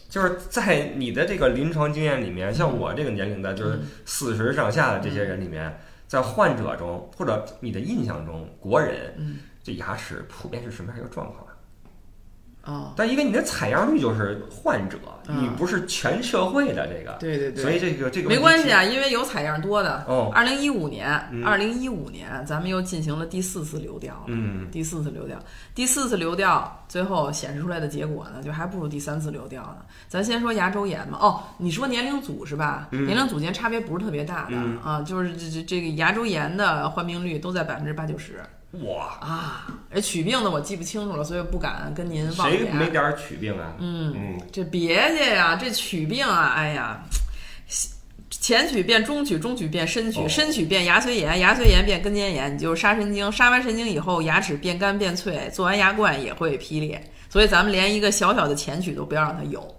Speaker 1: 就是在你的这个临床经验里面，像我这个年龄的，就是四十上下的这些人里面，在患者中或者你的印象中，国人这牙齿普遍是什么样一个状况？
Speaker 2: 哦，
Speaker 1: 但因为你的采样率就是患者，你不是全社会的这个，
Speaker 2: 对对对，
Speaker 1: 所以这个这个
Speaker 2: 没关系啊，因为有采样多的。
Speaker 1: 哦，
Speaker 2: 二零一五年，二零一五年咱们又进行了第四次流调了，
Speaker 1: 嗯，
Speaker 2: 第四次流调，第四次流调最后显示出来的结果呢，就还不如第三次流调呢。咱先说牙周炎嘛，哦，你说年龄组是吧？年龄组间差别不是特别大的啊，就是这这这个牙周炎的患病率都在百分之八九十。
Speaker 1: 哇
Speaker 2: 啊！哎，龋病的我记不清楚了，所以不敢跟您妄言。
Speaker 1: 谁没点龋病啊？
Speaker 2: 嗯
Speaker 1: 嗯，
Speaker 2: 这别介呀，这龋病啊，哎呀，前龋变中龋，中龋变深龋，深龋变牙髓炎，牙髓炎变根尖炎，你就是杀神经，杀完神经以后，牙齿变干变脆，做完牙冠也会劈裂。所以咱们连一个小小的前龋都不要让它有。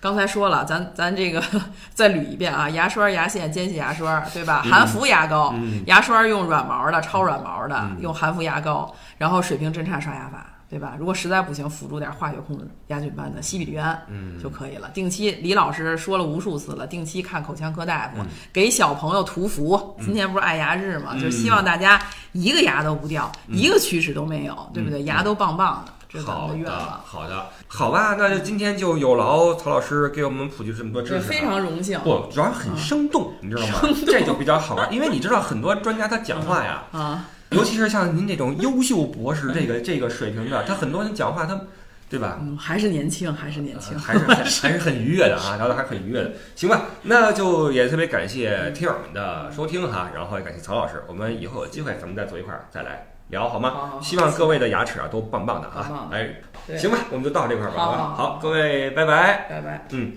Speaker 2: 刚才说了，咱咱这个 [laughs] 再捋一遍啊，牙刷、牙线、间隙牙刷，对吧？含氟牙膏，牙刷用软毛的、超软毛的，用含氟牙膏，然后水平震颤刷牙法，对吧？如果实在不行，辅助点化学控制牙菌斑的西比氯胺，
Speaker 1: 嗯，
Speaker 2: 就可以了。定期，李老师说了无数次了，定期看口腔科大夫，给小朋友涂氟。今天不是爱牙日嘛，就是希望大家一个牙都不掉，一个龋齿都没有，对不对？牙都棒棒的。
Speaker 1: 好的，好的，好吧，那就今天就有劳曹老师给我们普及这么多知识，
Speaker 2: 非常荣幸。
Speaker 1: 不，主要很生动，你知道吗？这就比较好玩，因为你知道很多专家他讲话呀，
Speaker 2: 啊，
Speaker 1: 尤其是像您这种优秀博士这个这个水平的，他很多人讲话他，对吧？
Speaker 2: 嗯，还是年轻，还是年轻，
Speaker 1: 还是还是很愉悦的啊，聊的还是很愉悦的。行吧，那就也特别感谢听友们的收听哈，然后也感谢曹老师，我们以后有机会咱们再坐一块儿再来。聊好吗？希望各位的牙齿啊都棒棒的啊！哎，行吧，我们就到这块儿吧。
Speaker 2: 好，
Speaker 1: 好，各位，拜拜，
Speaker 2: 拜拜，
Speaker 1: 嗯。